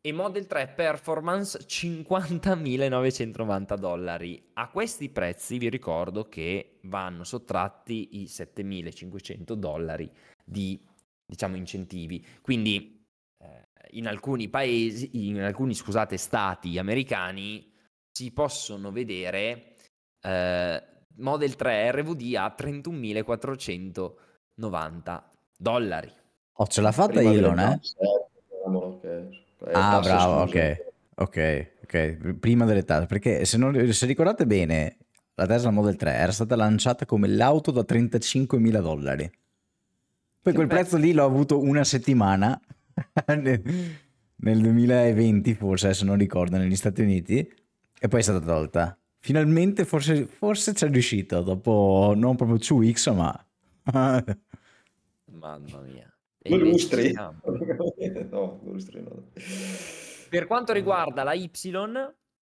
S1: e Model 3 Performance 50.990 dollari. A questi prezzi vi ricordo che vanno sottratti i 7.500 dollari di diciamo incentivi. Quindi in alcuni paesi, in alcuni scusate, stati americani si possono vedere eh, Model 3 RVD a 31.490 dollari.
S3: Oh, ce l'ha fatta Prima Elon, eh? Ah, bravo, ok. Ok, ok. Prima delle tasse, perché se, non, se ricordate bene, la Tesla Model 3 era stata lanciata come l'auto da 35.000 dollari. Poi che quel prezzo lì l'ho avuto una settimana [laughs] nel 2020 forse, se non ricordo, negli Stati Uniti e poi è stata tolta. Finalmente forse, forse c'è riuscito, dopo non proprio 2X ma... [laughs]
S1: Mamma mia.
S2: Lustri? [laughs] no, lustri no.
S1: Per quanto riguarda la Y,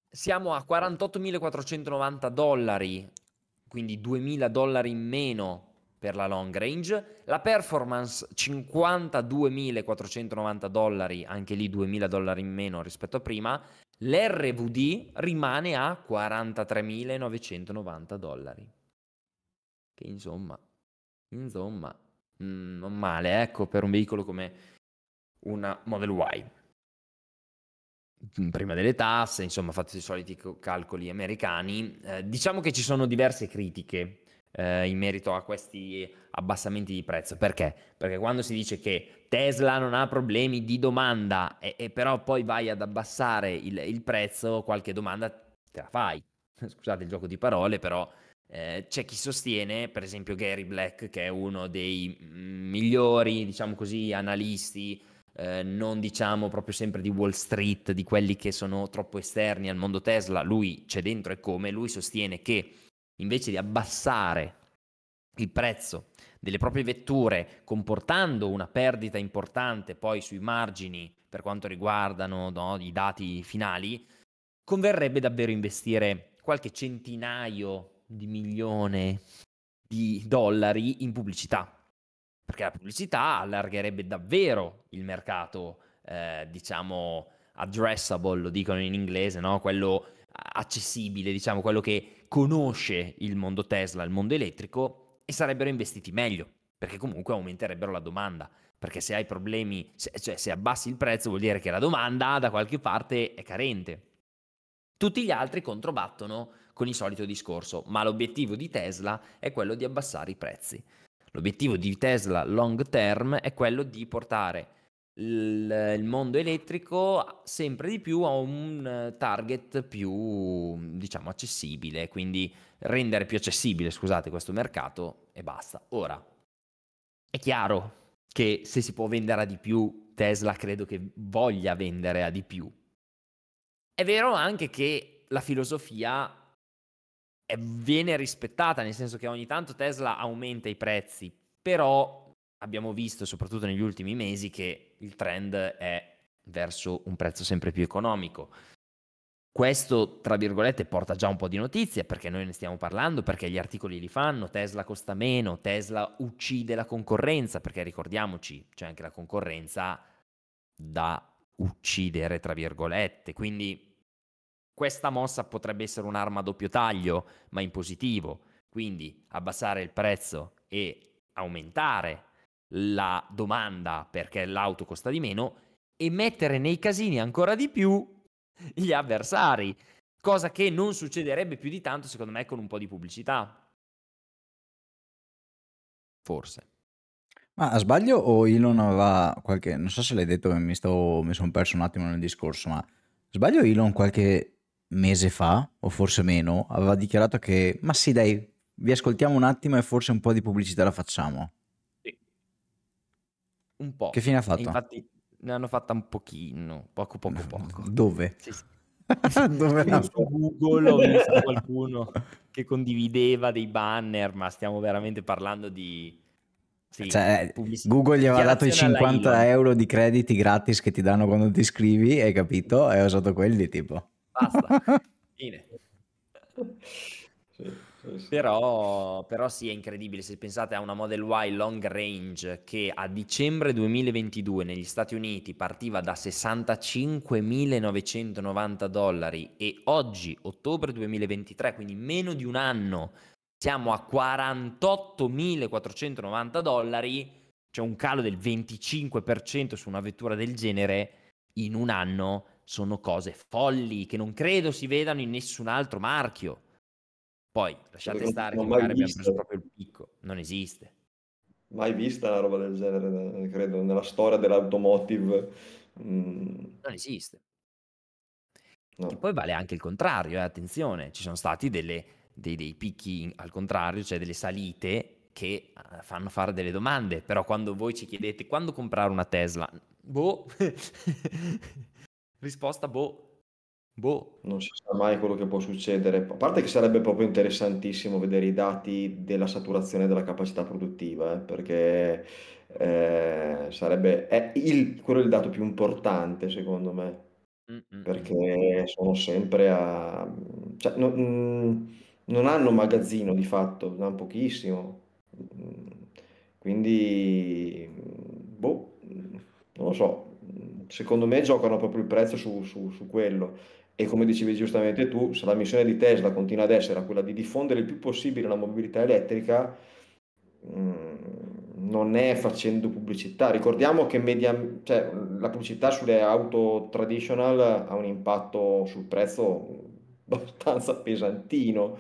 S1: siamo a 48.490 dollari, quindi 2.000 dollari in meno per la long range, la performance 52.490 dollari, anche lì 2.000 dollari in meno rispetto a prima, l'RVD rimane a 43.990 dollari. Che insomma, insomma, mm, non male, ecco, per un veicolo come una Model Y. Mm, prima delle tasse, insomma, fate i soliti calcoli americani. Eh, diciamo che ci sono diverse critiche eh, in merito a questi abbassamenti di prezzo. Perché? Perché quando si dice che Tesla non ha problemi di domanda e, e però poi vai ad abbassare il, il, prezzo, qualche domanda te la fai. [laughs] Scusate il gioco di parole, però eh, c'è chi sostiene, per esempio Gary Black, che è uno dei migliori, diciamo così, analisti. Eh, non diciamo proprio sempre di Wall Street, di quelli che sono troppo esterni al mondo Tesla, lui c'è dentro e come, lui sostiene che invece di abbassare il prezzo delle proprie vetture, comportando una perdita importante poi sui margini per quanto riguardano no, i dati finali, converrebbe davvero investire qualche centinaio di milione di dollari in pubblicità, perché la pubblicità allargherebbe davvero il mercato, eh, diciamo, addressable, lo dicono in inglese, no? quello accessibile, diciamo, quello che conosce il mondo Tesla, il mondo elettrico, e sarebbero investiti meglio, perché comunque aumenterebbero la domanda. Perché se hai problemi, se, cioè se abbassi il prezzo vuol dire che la domanda da qualche parte è carente. Tutti gli altri controbattono con il solito discorso, ma l'obiettivo di Tesla è quello di abbassare i prezzi. L'obiettivo di Tesla long term è quello di portare il, il mondo elettrico sempre di più a un target più, diciamo, accessibile, quindi rendere più accessibile, scusate, questo mercato e basta. Ora, è chiaro che se si può vendere a di più, Tesla credo che voglia vendere a di più. È vero anche che la filosofia viene rispettata, nel senso che ogni tanto Tesla aumenta i prezzi, però abbiamo visto, soprattutto negli ultimi mesi, che il trend è verso un prezzo sempre più economico. Questo, tra virgolette, porta già un po' di notizie perché noi ne stiamo parlando, perché gli articoli li fanno, Tesla costa meno, Tesla uccide la concorrenza, perché ricordiamoci, c'è anche la concorrenza da uccidere, tra virgolette. Quindi questa mossa potrebbe essere un'arma a doppio taglio, ma in positivo. Quindi abbassare il prezzo e aumentare la domanda perché l'auto costa di meno e mettere nei casini ancora di più gli avversari, cosa che non succederebbe più di tanto secondo me con un po' di pubblicità. Forse.
S3: Ma sbaglio o Elon aveva qualche... non so se l'hai detto, mi, mi sono perso un attimo nel discorso, ma sbaglio Elon qualche mese fa, o forse meno, aveva dichiarato che, ma sì dai, vi ascoltiamo un attimo e forse un po' di pubblicità la facciamo.
S1: Un po'.
S3: Che fine ha fatto?
S1: infatti ne hanno fatta un pochino, poco poco poco.
S3: Dove?
S1: Sì, sì. [laughs]
S3: Dove
S1: su Google ho visto qualcuno che condivideva dei banner, ma stiamo veramente parlando di... Sì,
S3: Cioè,
S1: pubblicità.
S3: Google gli aveva dato i
S1: Dichiarazione alla
S3: 50
S1: Elon.
S3: euro di crediti gratis che ti danno quando ti iscrivi, hai capito? E ho usato quelli tipo.
S1: Basta. [laughs] Fine.
S2: Sì.
S1: Però, però sì, è incredibile. Se pensate a una Model Y long range che a dicembre 2022 negli Stati Uniti partiva da 65.990 dollari e oggi, ottobre 2023, quindi meno di un anno, siamo a 48.490 dollari, c'è un calo del 25% su una vettura del genere in un anno. Sono cose folli che non credo si vedano in nessun altro marchio. Poi lasciate
S2: Non-
S1: stare
S2: non
S1: che magari abbiamo preso proprio il picco, non esiste.
S2: Mai vista una roba del genere, credo, nella storia dell'automotive. Mm,
S1: Non esiste.
S2: no.
S1: Che poi vale anche il contrario, eh, attenzione, ci sono stati delle- dei, dei picchi al contrario, cioè delle salite che eh, fanno fare delle domande, però quando voi ci chiedete quando comprare una Tesla, boh, [laughs] risposta boh, boh,
S2: Non si sa mai quello che può succedere. A parte che sarebbe proprio interessantissimo vedere i dati della saturazione della capacità produttiva, eh, perché eh, sarebbe è il, quello è il dato più importante, secondo me,
S1: Mm, mm, mm.
S2: perché sono sempre a... cioè, non, mm, non hanno magazzino di fatto, ne hanno pochissimo. Mm, Quindi, boh, non lo so. Secondo me giocano proprio il prezzo su, su- su quello. E come dicevi giustamente tu, se la missione di Tesla continua ad essere quella di diffondere il più possibile la mobilità elettrica, mm, non è facendo pubblicità. Ricordiamo che media- cioè, la pubblicità sulle auto traditional ha un impatto sul prezzo [laughs] abbastanza pesantino,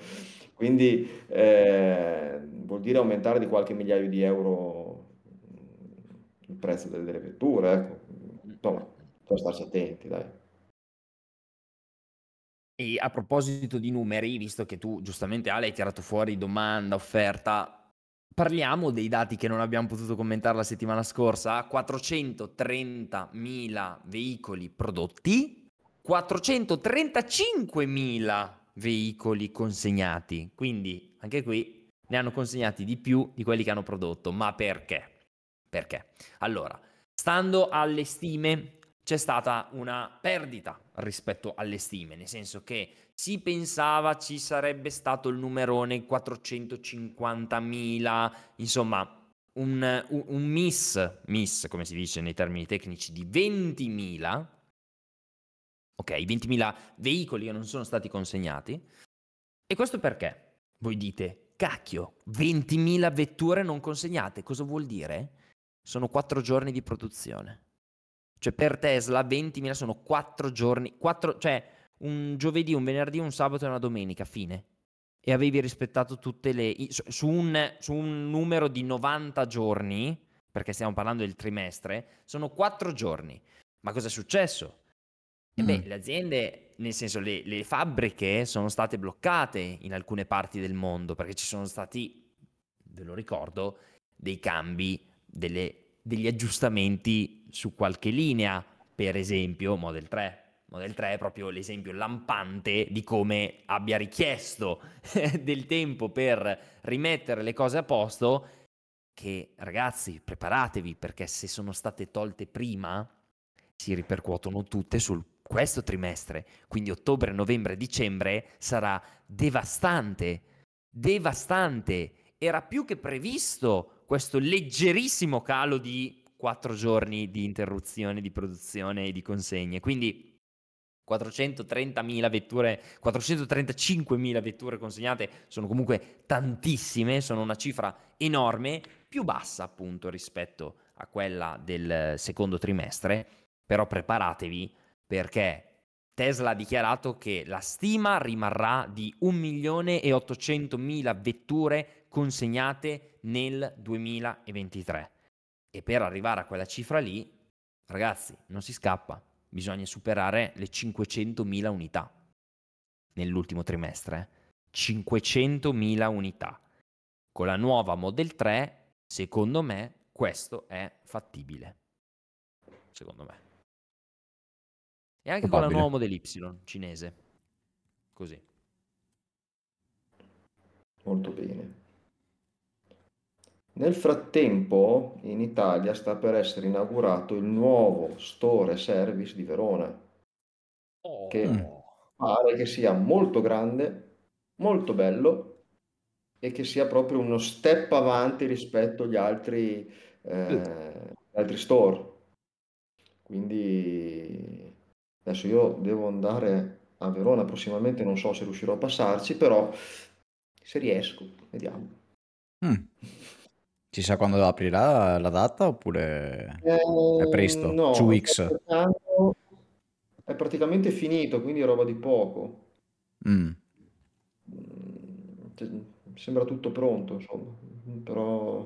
S2: quindi eh, vuol dire aumentare di qualche migliaio di euro mm, il prezzo delle, delle vetture, ecco. Insomma, bisogna starci attenti, dai.
S1: E a proposito di numeri, visto che tu giustamente Ale hai tirato fuori domanda, offerta, parliamo dei dati che non abbiamo potuto commentare la settimana scorsa. 430.000 veicoli prodotti, 435.000 veicoli consegnati. Quindi anche qui ne hanno consegnati di più di quelli che hanno prodotto. Ma perché? Perché? Allora, stando alle stime, c'è stata una perdita rispetto alle stime, nel senso che si pensava ci sarebbe stato il numerone 450.000, insomma un, un, miss, miss come si dice nei termini tecnici, di 20.000, ok, 20.000 veicoli che non sono stati consegnati. E questo perché? Voi dite, cacchio, 20.000 vetture non consegnate, cosa vuol dire? Sono 4 giorni di produzione. Cioè per Tesla 20.000 sono 4 giorni, 4, cioè un giovedì, un venerdì, un sabato e una domenica, fine e avevi rispettato tutte le... su un, su un numero di 90 giorni, perché stiamo parlando del trimestre, sono 4 giorni. Ma cosa è successo? E beh, mm. le aziende, nel senso le, le, fabbriche sono state bloccate in alcune parti del mondo perché ci sono stati, ve lo ricordo, dei cambi, delle, degli aggiustamenti su qualche linea, per esempio Model 3. Model 3 è proprio l'esempio lampante di come abbia richiesto [laughs] del tempo per rimettere le cose a posto, che ragazzi preparatevi perché se sono state tolte prima si ripercuotono tutte su questo trimestre, quindi ottobre, novembre, dicembre sarà devastante, devastante. Era più che previsto questo leggerissimo calo di quattro giorni di interruzione di produzione e di consegne, quindi 430.000 vetture, 435.000 vetture consegnate sono comunque tantissime, sono una cifra enorme, più bassa appunto rispetto a quella del secondo trimestre, però preparatevi perché Tesla ha dichiarato che la stima rimarrà di 1.800.000 vetture consegnate nel 2023 e per arrivare a quella cifra lì, ragazzi, non si scappa bisogna superare le 500.000 unità nell'ultimo trimestre. 500.000 unità. Con la nuova Model 3, secondo me, questo è fattibile. Secondo me. E anche Probabile. con la nuova Model Y cinese. Così.
S2: Molto bene. Nel frattempo in Italia sta per essere inaugurato il nuovo store service di Verona, che
S1: Oh.
S2: pare che sia molto grande, molto bello e che sia proprio uno step avanti rispetto agli altri, eh, altri store. Quindi adesso io devo andare a Verona prossimamente, non so se riuscirò a passarci, però se riesco, vediamo.
S3: Mm. Si sa quando aprirà la data oppure è
S2: Eh,
S3: presto?
S2: no,
S3: weeks?
S2: è praticamente finito, quindi è roba di poco.
S3: Mm.
S2: Mm, cioè, sembra tutto pronto, insomma, però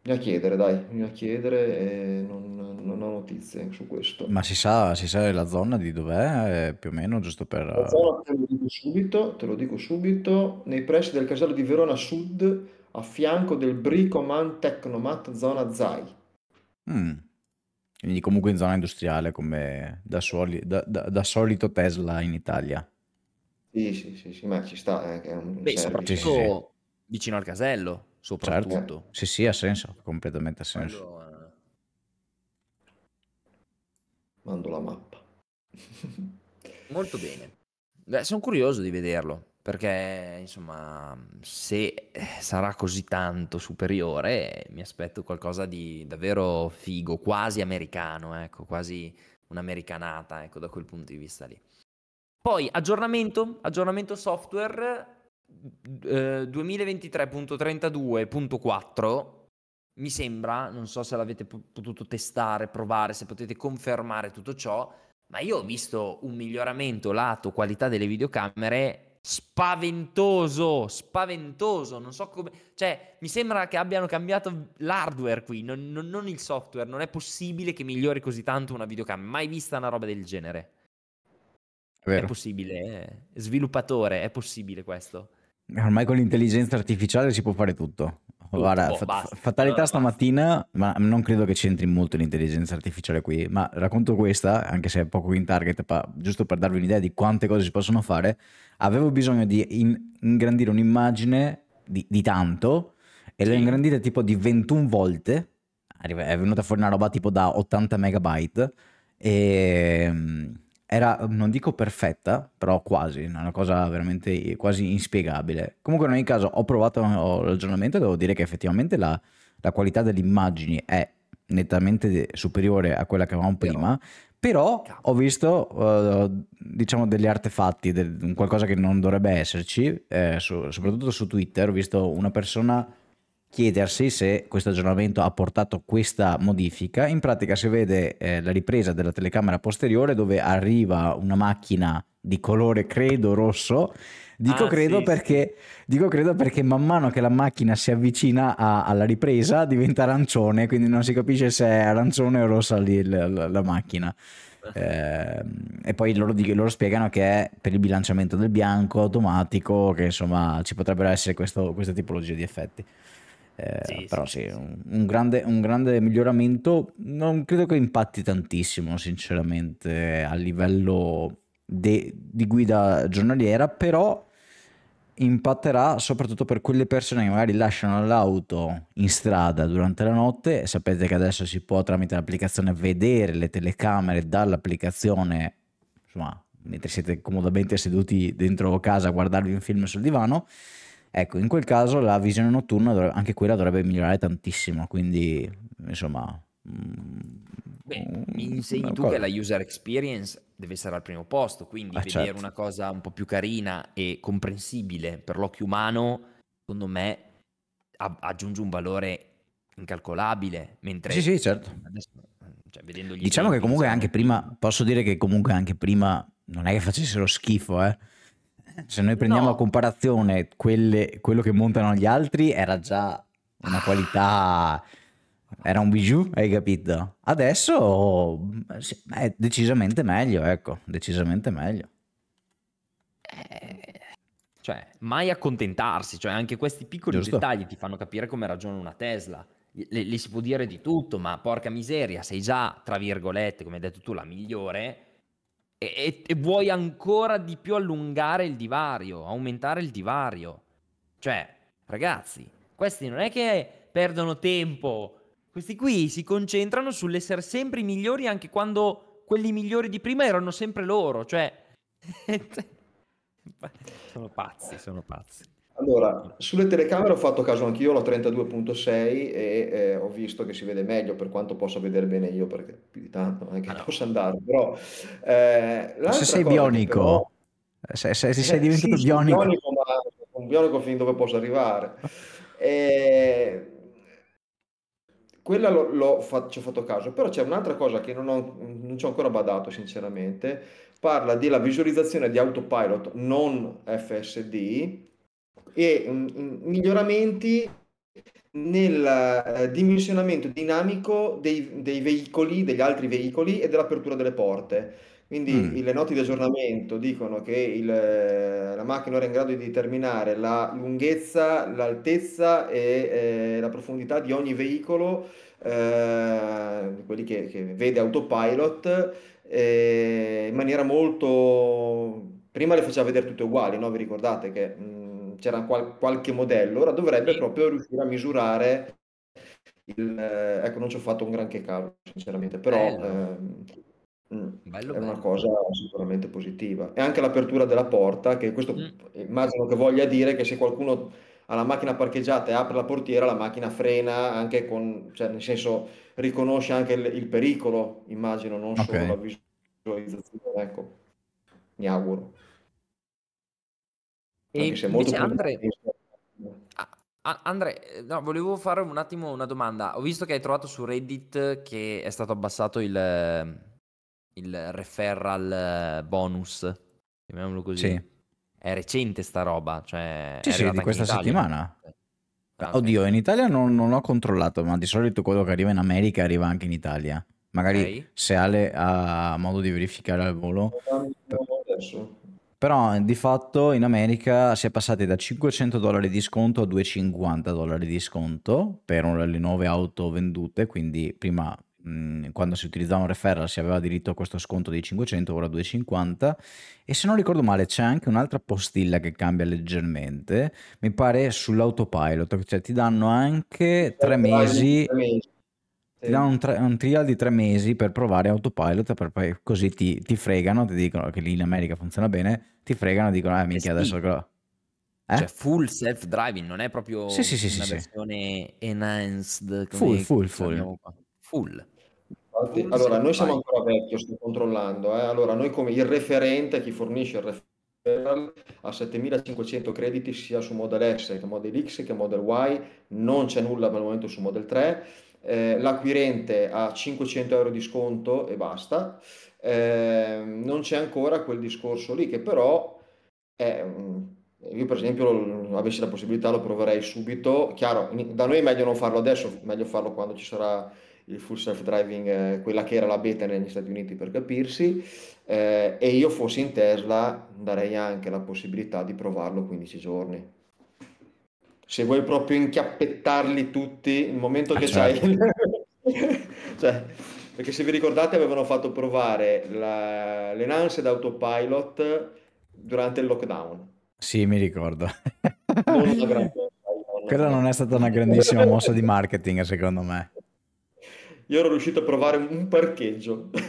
S2: bisogna chiedere, dai, bisogna chiedere e non, non ho notizie su questo.
S3: Ma si sa, si sa la zona di dov'è, eh, più o meno, giusto
S2: La
S3: per...
S2: zona te lo dico subito, te lo dico subito, nei pressi del casello di Verona Sud, a fianco del Bricoman Tecnomat zona ZAI.
S3: Mm. Quindi comunque in zona industriale, come da, soli- da- da- da solito Tesla in Italia.
S2: Sì, sì, sì, sì, ma ci sta, eh, che è un
S1: Beh,
S2: service.
S3: Sì, sì,
S1: soprattutto vicino al casello,
S3: Certo.
S1: soprattutto.
S3: Sì, sì, ha senso, completamente ha senso.
S1: Quello, eh,
S2: Mando la mappa.
S1: Molto bene. Beh, sono curioso di vederlo, perché insomma, se eh, sarà così tanto superiore, mi aspetto qualcosa di davvero figo, quasi americano, ecco, quasi un'americanata, ecco, da quel punto di vista lì. Poi aggiornamento, aggiornamento software eh, 2023.32.4 mi sembra, non so se l'avete po- potuto testare, provare, se potete confermare tutto ciò, ma io ho visto un miglioramento lato qualità delle videocamere spaventoso, spaventoso, non so come, cioè mi sembra che abbiano cambiato l'hardware qui, non, non- non il software, non è possibile che migliori così tanto una videocamera, mai vista una roba del genere.
S3: È
S1: È
S3: vero.
S1: possibile, eh. sviluppatore, è possibile questo.
S3: Ormai con l'intelligenza artificiale si può fare tutto. Guarda,
S1: boh,
S3: fatalità
S1: Allora,
S3: stamattina, ma non credo che c'entri molto l'intelligenza artificiale qui, ma racconto questa, anche se è poco in target, ma giusto per darvi un'idea di quante cose si possono fare, avevo bisogno di in- ingrandire un'immagine di, di tanto e l'ho
S1: Sì.
S3: ingrandita tipo di 21 volte, è venuta fuori una roba tipo da 80 megabyte. E mm, era, non dico perfetta, però quasi, una cosa veramente quasi inspiegabile. Comunque in ogni caso ho provato ragionamento e devo dire che effettivamente la, la qualità delle immagini è nettamente superiore a quella che avevamo prima, però ho visto eh, diciamo degli artefatti, del- qualcosa che non dovrebbe esserci, eh, su- soprattutto su Twitter ho visto una persona chiedersi se questo aggiornamento ha portato questa modifica. In pratica si vede eh, la ripresa della telecamera posteriore dove arriva una macchina di colore credo rosso. Dico
S1: Ah,
S3: credo
S1: sì,
S3: perché dico credo perché man mano che la macchina si avvicina a- alla ripresa diventa arancione, quindi non si capisce se è arancione o rossa lì la, la- la macchina. Eh, e poi loro, loro spiegano che è per il bilanciamento del bianco automatico, che insomma ci potrebbero essere questo- questa tipologia di effetti. Eh,
S1: Sì,
S3: però
S1: sì,
S3: sì, un, un grande, un grande miglioramento. Non credo che impatti tantissimo, sinceramente, a livello de- di guida giornaliera, però impatterà soprattutto per quelle persone che magari lasciano l'auto in strada durante la notte. Sapete che adesso si può tramite l'applicazione vedere le telecamere dall'applicazione, insomma, mentre siete comodamente seduti dentro casa a guardarvi un film sul divano. Ecco, in quel caso la visione notturna, dovrebbe- anche quella dovrebbe migliorare tantissimo, quindi insomma... mm,
S1: Beh, mi insegni tu
S3: cosa-
S1: che la user experience deve essere al primo posto, quindi
S3: Eh,
S1: vedere
S3: certo.
S1: una cosa un po' più carina e comprensibile per l'occhio umano, secondo me aggiunge un valore incalcolabile, mentre
S3: Sì, sì, certo.
S1: adesso, cioè, vedendo gli
S3: Diciamo che comunque anche prima, posso dire che comunque anche prima non è che facessero schifo, eh. Se noi prendiamo
S1: No.
S3: a comparazione quelle- quello che montano gli altri, era già una qualità, era un bijou, hai capito? Adesso è decisamente meglio, ecco, decisamente meglio.
S1: Eh, cioè, mai accontentarsi, cioè anche questi piccoli
S3: Giusto.
S1: dettagli ti fanno capire come ragiona una Tesla. Le, le si può dire di tutto, ma porca miseria, sei già, tra virgolette, come hai detto tu, la migliore e, e- vuoi ancora di più allungare il divario, aumentare il divario. Cioè, ragazzi, questi non è che perdono tempo, questi qui si concentrano sull'essere sempre i migliori anche quando quelli migliori di prima erano sempre loro, cioè... [laughs] sono pazzi, sono pazzi.
S2: Allora, sulle telecamere ho fatto caso anch'io, l'ho 32.6 e eh, ho visto che si vede meglio per quanto possa vedere bene io, perché più di tanto non è che
S1: Ah, no.
S2: posso andare, però eh,
S3: Se
S2: l'altra
S3: sei
S2: cosa che
S3: bionico,
S2: però...
S3: se, se- se
S2: Eh,
S3: sei diventato
S2: sì, sono
S3: bionico,
S2: bionico, ma un bionico fin dove posso arrivare. [laughs] Eh, quella l'ho, l'ho fa- ci ho fatto caso, però c'è un'altra cosa che non, ho, non ci ho ancora badato, sinceramente. Parla della visualizzazione di autopilot non FSD e mm, mm, miglioramenti nel eh, dimensionamento dinamico dei, dei veicoli, degli altri veicoli e dell'apertura delle porte. Quindi
S3: Mm.
S2: le note di aggiornamento dicono che il, eh, la macchina ora è in grado di determinare la lunghezza, l'altezza e eh, la profondità di ogni veicolo, eh, quelli che, che vede autopilot, eh, in maniera molto... Prima le faceva vedere tutte uguali, no? Vi ricordate che mh, c'era qual- qualche modello, ora dovrebbe
S1: Sì.
S2: proprio riuscire a misurare il... eh, ecco, non ci ho fatto un granché caso, sinceramente, però...
S1: Bello.
S2: ehm, mm,
S1: Bello,
S2: è una
S1: bello.
S2: cosa sicuramente positiva. E anche l'apertura della porta, che questo
S1: Mm.
S2: immagino che voglia dire che se qualcuno ha la macchina parcheggiata e apre la portiera, la macchina frena anche con, cioè nel senso riconosce anche il, il pericolo, immagino, non
S3: Ok.
S2: solo la visualizzazione, ecco, mi auguro.
S1: E
S2: Anche se è molto
S1: Andre, Andre, no, volevo fare un attimo una domanda. Ho visto che hai trovato su Reddit che è stato abbassato il, il referral bonus, chiamiamolo così.
S3: Sì.
S1: È recente sta roba, cioè
S3: Sì,
S1: è
S3: sì, di questa settimana.
S1: Ah.
S3: Oddio, in Italia non, non ho controllato, ma di solito quello che arriva in America arriva anche in Italia. Magari
S1: Ok.
S3: se Ale ha modo di verificare al volo.
S2: Adesso.
S3: Però di fatto in America si è passati da 500 dollari di sconto a 250 dollari di sconto per le nuove auto vendute, quindi prima quando si utilizzava un referral si aveva diritto a questo sconto di 500, ora 250 e se non ricordo male c'è anche un'altra postilla che cambia leggermente, mi pare sull'autopilot, cioè ti danno anche tre mesi ti danno un, tre, un, trial di tre mesi per provare autopilot, per poi così ti, ti, fregano, ti dicono che lì in America funziona bene, ti fregano e dicono, eh minchia adesso...
S1: Eh? Cioè full self-driving, non è proprio
S3: sì, sì, sì,
S1: una versione enhanced.
S3: Full, full, full.
S1: Full.
S2: Infatti, allora, noi siamo ancora vecchio, sto controllando. Eh? Allora, noi come il referente, chi fornisce il referral, ha 7500 crediti sia su Model S che Model X che Model Y, non c'è nulla per il momento su Model 3 eh, l'acquirente ha 500 euro di sconto e basta, eh, non c'è ancora quel discorso lì che però è, io per esempio avessi la possibilità lo proverei subito, chiaro da noi è meglio non farlo adesso, meglio farlo quando ci sarà il full self driving, eh, quella che era la beta negli Stati Uniti per capirsi, eh, e io fossi in Tesla darei anche la possibilità di provarlo 15 giorni se vuoi proprio inchiappettarli tutti, il momento ah, che certo. c'hai... [laughs] cioè, perché se vi ricordate avevano fatto provare la, l'Enhanced Autopilot durante il lockdown.
S3: Sì, mi ricordo. Non [laughs] gran... Quella non è stata una grandissima mossa di marketing, secondo me.
S2: Io ero riuscito a provare un parcheggio. [laughs]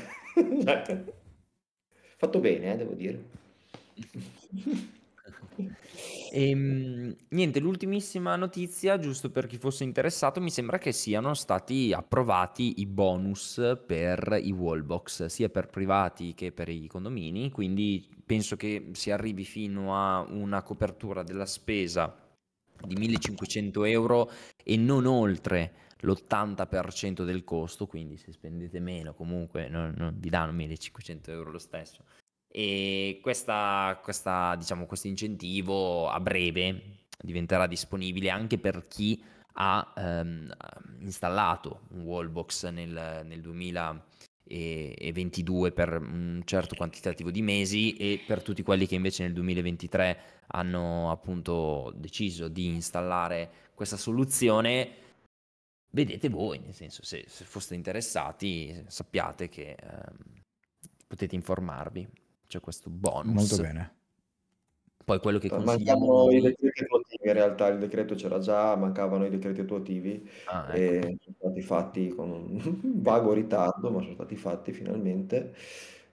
S2: Fatto bene, eh, devo dire.
S1: Ehm, niente, l'ultimissima notizia, giusto per chi fosse interessato, mi sembra che siano stati approvati i bonus per i wallbox, sia per privati che per i condomini, quindi penso che si arrivi fino a una copertura della spesa di 1500 euro e non oltre l'80% del costo, quindi se spendete meno comunque non, non vi danno 1500 euro lo stesso. E questa, questa, diciamo, questo incentivo a breve diventerà disponibile anche per chi ha ehm, installato un wallbox nel, nel 2022 per un certo quantitativo di mesi e per tutti quelli che invece nel 2023 hanno appunto deciso di installare questa soluzione vedete voi nel senso se, se foste interessati sappiate che ehm, potete informarvi c'è questo bonus.
S3: Molto bene.
S1: Poi quello che
S2: consigliamo Mancavano i decreti attuativi, in realtà il decreto c'era già, mancavano i decreti attuativi
S1: Ah, ecco.
S2: e sono stati fatti con un [laughs] vago ritardo, ma sono stati fatti finalmente.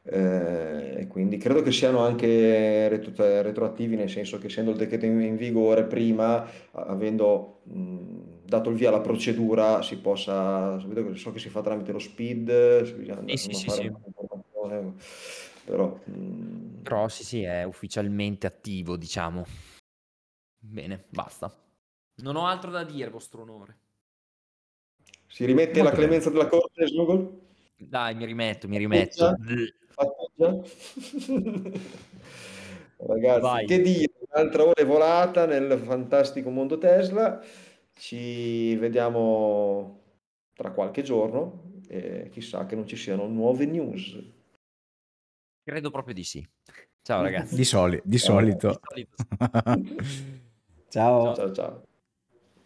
S2: Eh, e quindi credo che siano anche retro- retroattivi, nel senso che essendo il decreto in, in vigore prima, avendo mh, dato il via alla procedura, si possa, so che si fa tramite lo SPID, si bisogna
S1: Sì, sì, sì, sì.
S2: Però... Mm...
S1: Però sì, sì, è ufficialmente attivo, diciamo. Bene, basta. Non ho altro da dire, vostro onore.
S2: Si rimette Molto la clemenza bene. della corte, Snuggle?
S1: Dai, mi rimetto, mi rimetto. [laughs]
S2: Ragazzi, Vai. che dire, un'altra ora è volata nel fantastico mondo Tesla. Ci vediamo tra qualche giorno e chissà che non ci siano nuove news.
S1: Credo proprio di sì. Ciao ragazzi.
S3: Di, soli- di solito. Di solito. [laughs] ciao.
S2: Ciao ciao.